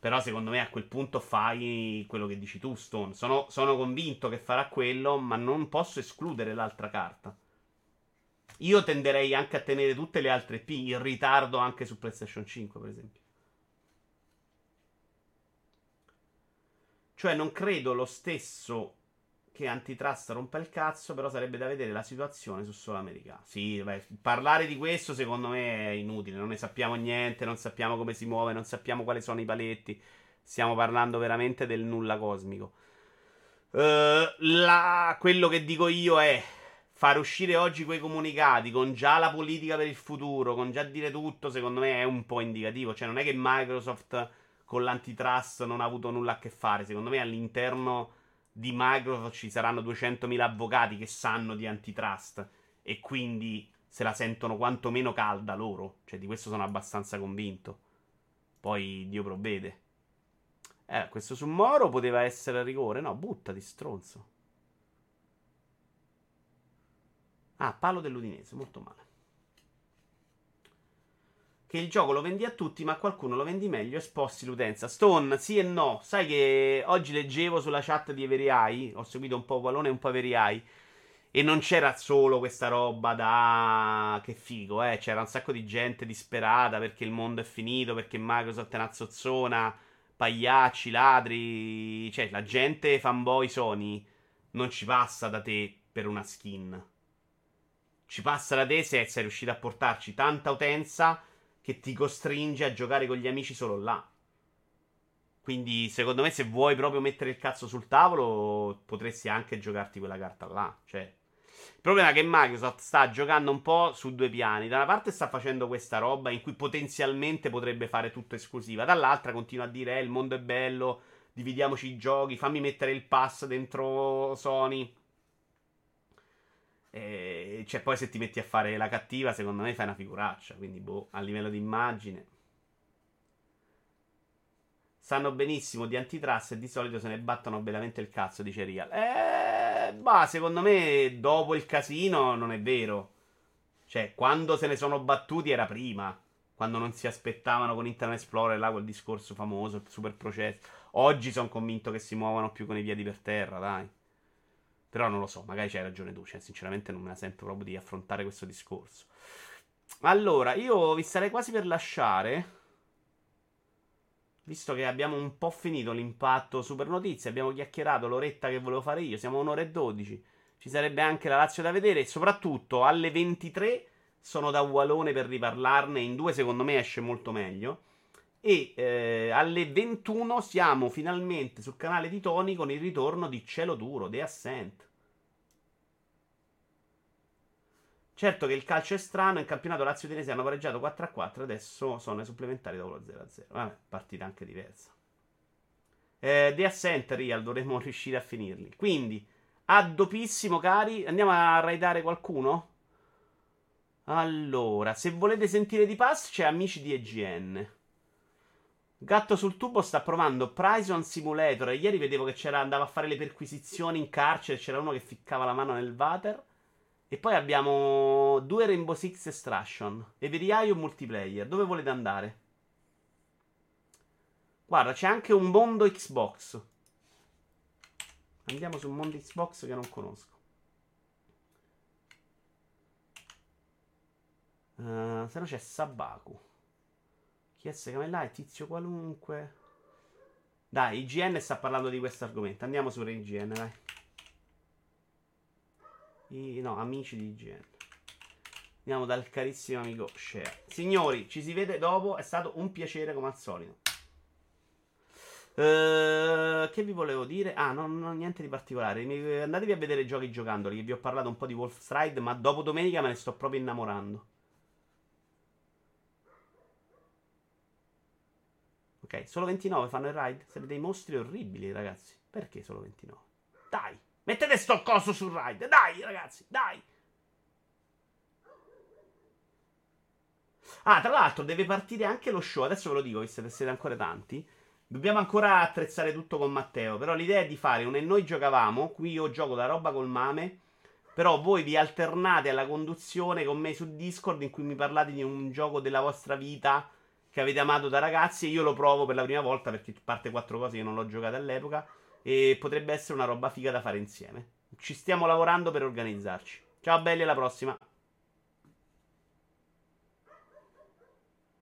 Però secondo me a quel punto fai quello che dici tu, Stone. Sono, sono convinto che farà quello, ma non posso escludere l'altra carta. Io tenderei anche a tenere tutte le altre P in ritardo anche su PlayStation 5, per esempio. Cioè, non credo lo stesso che antitrust rompa il cazzo, però sarebbe da vedere la situazione su solo americano. Sì, beh, parlare di questo secondo me è inutile, non ne sappiamo niente, non sappiamo come si muove, non sappiamo quali sono i paletti. Stiamo parlando veramente del nulla cosmico. Uh, la... Quello che dico io è fare uscire oggi quei comunicati con già la politica per il futuro, con già dire tutto, secondo me è un po' indicativo. Cioè, non è che Microsoft con l'antitrust non ha avuto nulla a che fare. Secondo me all'interno di Microsoft ci saranno 200.000 avvocati che sanno di antitrust e quindi se la sentono quantomeno calda loro. Cioè, di questo sono abbastanza convinto. Poi Dio provvede. Eh, questo su Moro poteva essere a rigore. No, buttati, stronzo. Ah, palo dell'Udinese, molto male che il gioco lo vendi a tutti, ma qualcuno lo vendi meglio e sposti l'utenza. Stone, sì e no. Sai che oggi leggevo sulla chat di Everai, ho seguito un po' Valone e un po' Everai, e non c'era solo questa roba da... che figo, eh. C'era un sacco di gente disperata perché il mondo è finito, perché Microsoft è una zozzona, pagliacci, ladri... Cioè, la gente fanboy Sony non ci passa da te per una skin. Ci passa da te se sei riuscito a portarci tanta utenza che ti costringe a giocare con gli amici solo là. Quindi, secondo me, se vuoi proprio mettere il cazzo sul tavolo, potresti anche giocarti quella carta là. Cioè, il problema è che Microsoft sta giocando un po' su due piani. Da una parte sta facendo questa roba in cui potenzialmente potrebbe fare tutto esclusiva, dall'altra continua a dire: eh, il mondo è bello, dividiamoci i giochi, fammi mettere il pass dentro Sony. E, cioè, poi se ti metti a fare la cattiva, secondo me fai una figuraccia. Quindi, boh, a livello di immagine. Sanno benissimo di antitrust e di solito se ne battono bellamente il cazzo, dice Real. Eh, bah, secondo me dopo il casino non è vero. Cioè, quando se ne sono battuti era prima. Quando non si aspettavano con Internet Explorer là quel discorso famoso, il super processo. Oggi sono convinto che si muovano più con i piedi per terra, dai. Però non lo so, magari c'hai ragione tu. Cioè, sinceramente non me la sento proprio di affrontare questo discorso. Allora, io vi sarei quasi per lasciare. Visto che abbiamo un po' finito l'impatto super notizie, abbiamo chiacchierato l'oretta che volevo fare io, siamo un'ora e dodici. Ci sarebbe anche la Lazio da vedere e soprattutto alle 23 sono da Walone per riparlarne. In due secondo me esce molto meglio. E eh, alle 21 siamo finalmente sul canale di Tony con il ritorno di Cielo Duro, The Ascent. Certo che il calcio è strano, il campionato Lazio Udinese hanno pareggiato 4-4, adesso sono i supplementari dopo lo 0-0. Vabbè, partita anche diversa. Eh, The Ascent, Real, dovremmo riuscire a finirli. Quindi, a dopissimo, cari, andiamo a raidare qualcuno? Allora, se volete sentire di pass, c'è Amici di EGN. Gatto sul tubo sta provando Prison Simulator. E ieri vedevo che c'era, andava a fare le perquisizioni in carcere. C'era uno che ficcava la mano nel water. E poi abbiamo due Rainbow Six Extraction. E veriai un multiplayer. Dove volete andare? Guarda, c'è anche un mondo Xbox. Andiamo su un mondo Xbox che non conosco. Uh, se no c'è Sabaku. Chi è Camellai? Tizio qualunque. Dai, IGN sta parlando di questo argomento. Andiamo su IGN, dai. I, no, amici di IGN. Andiamo dal carissimo amico Share. Signori, ci si vede dopo. È stato un piacere come al solito. Uh, che vi volevo dire? Ah, non, non niente di particolare. Andatevi a vedere giochi giocandoli. Vi ho parlato un po' di Wolf Stride. Ma dopo domenica me ne sto proprio innamorando. Solo 29 fanno il ride? Siete dei mostri orribili, ragazzi. Perché solo 29? Dai, mettete sto coso sul ride. Dai, ragazzi, dai. Ah, tra l'altro deve partire anche lo show. Adesso ve lo dico, visto che siete ancora tanti. Dobbiamo ancora attrezzare tutto con Matteo. Però l'idea è di fare un e noi giocavamo. Qui io gioco la roba col mame. Però voi vi alternate alla conduzione con me su Discord in cui mi parlate di un gioco della vostra vita che avete amato da ragazzi. Io lo provo per la prima volta perché parte quattro cose che non l'ho giocate all'epoca. E potrebbe essere una roba figa da fare insieme. Ci stiamo lavorando per organizzarci. Ciao belli, alla prossima.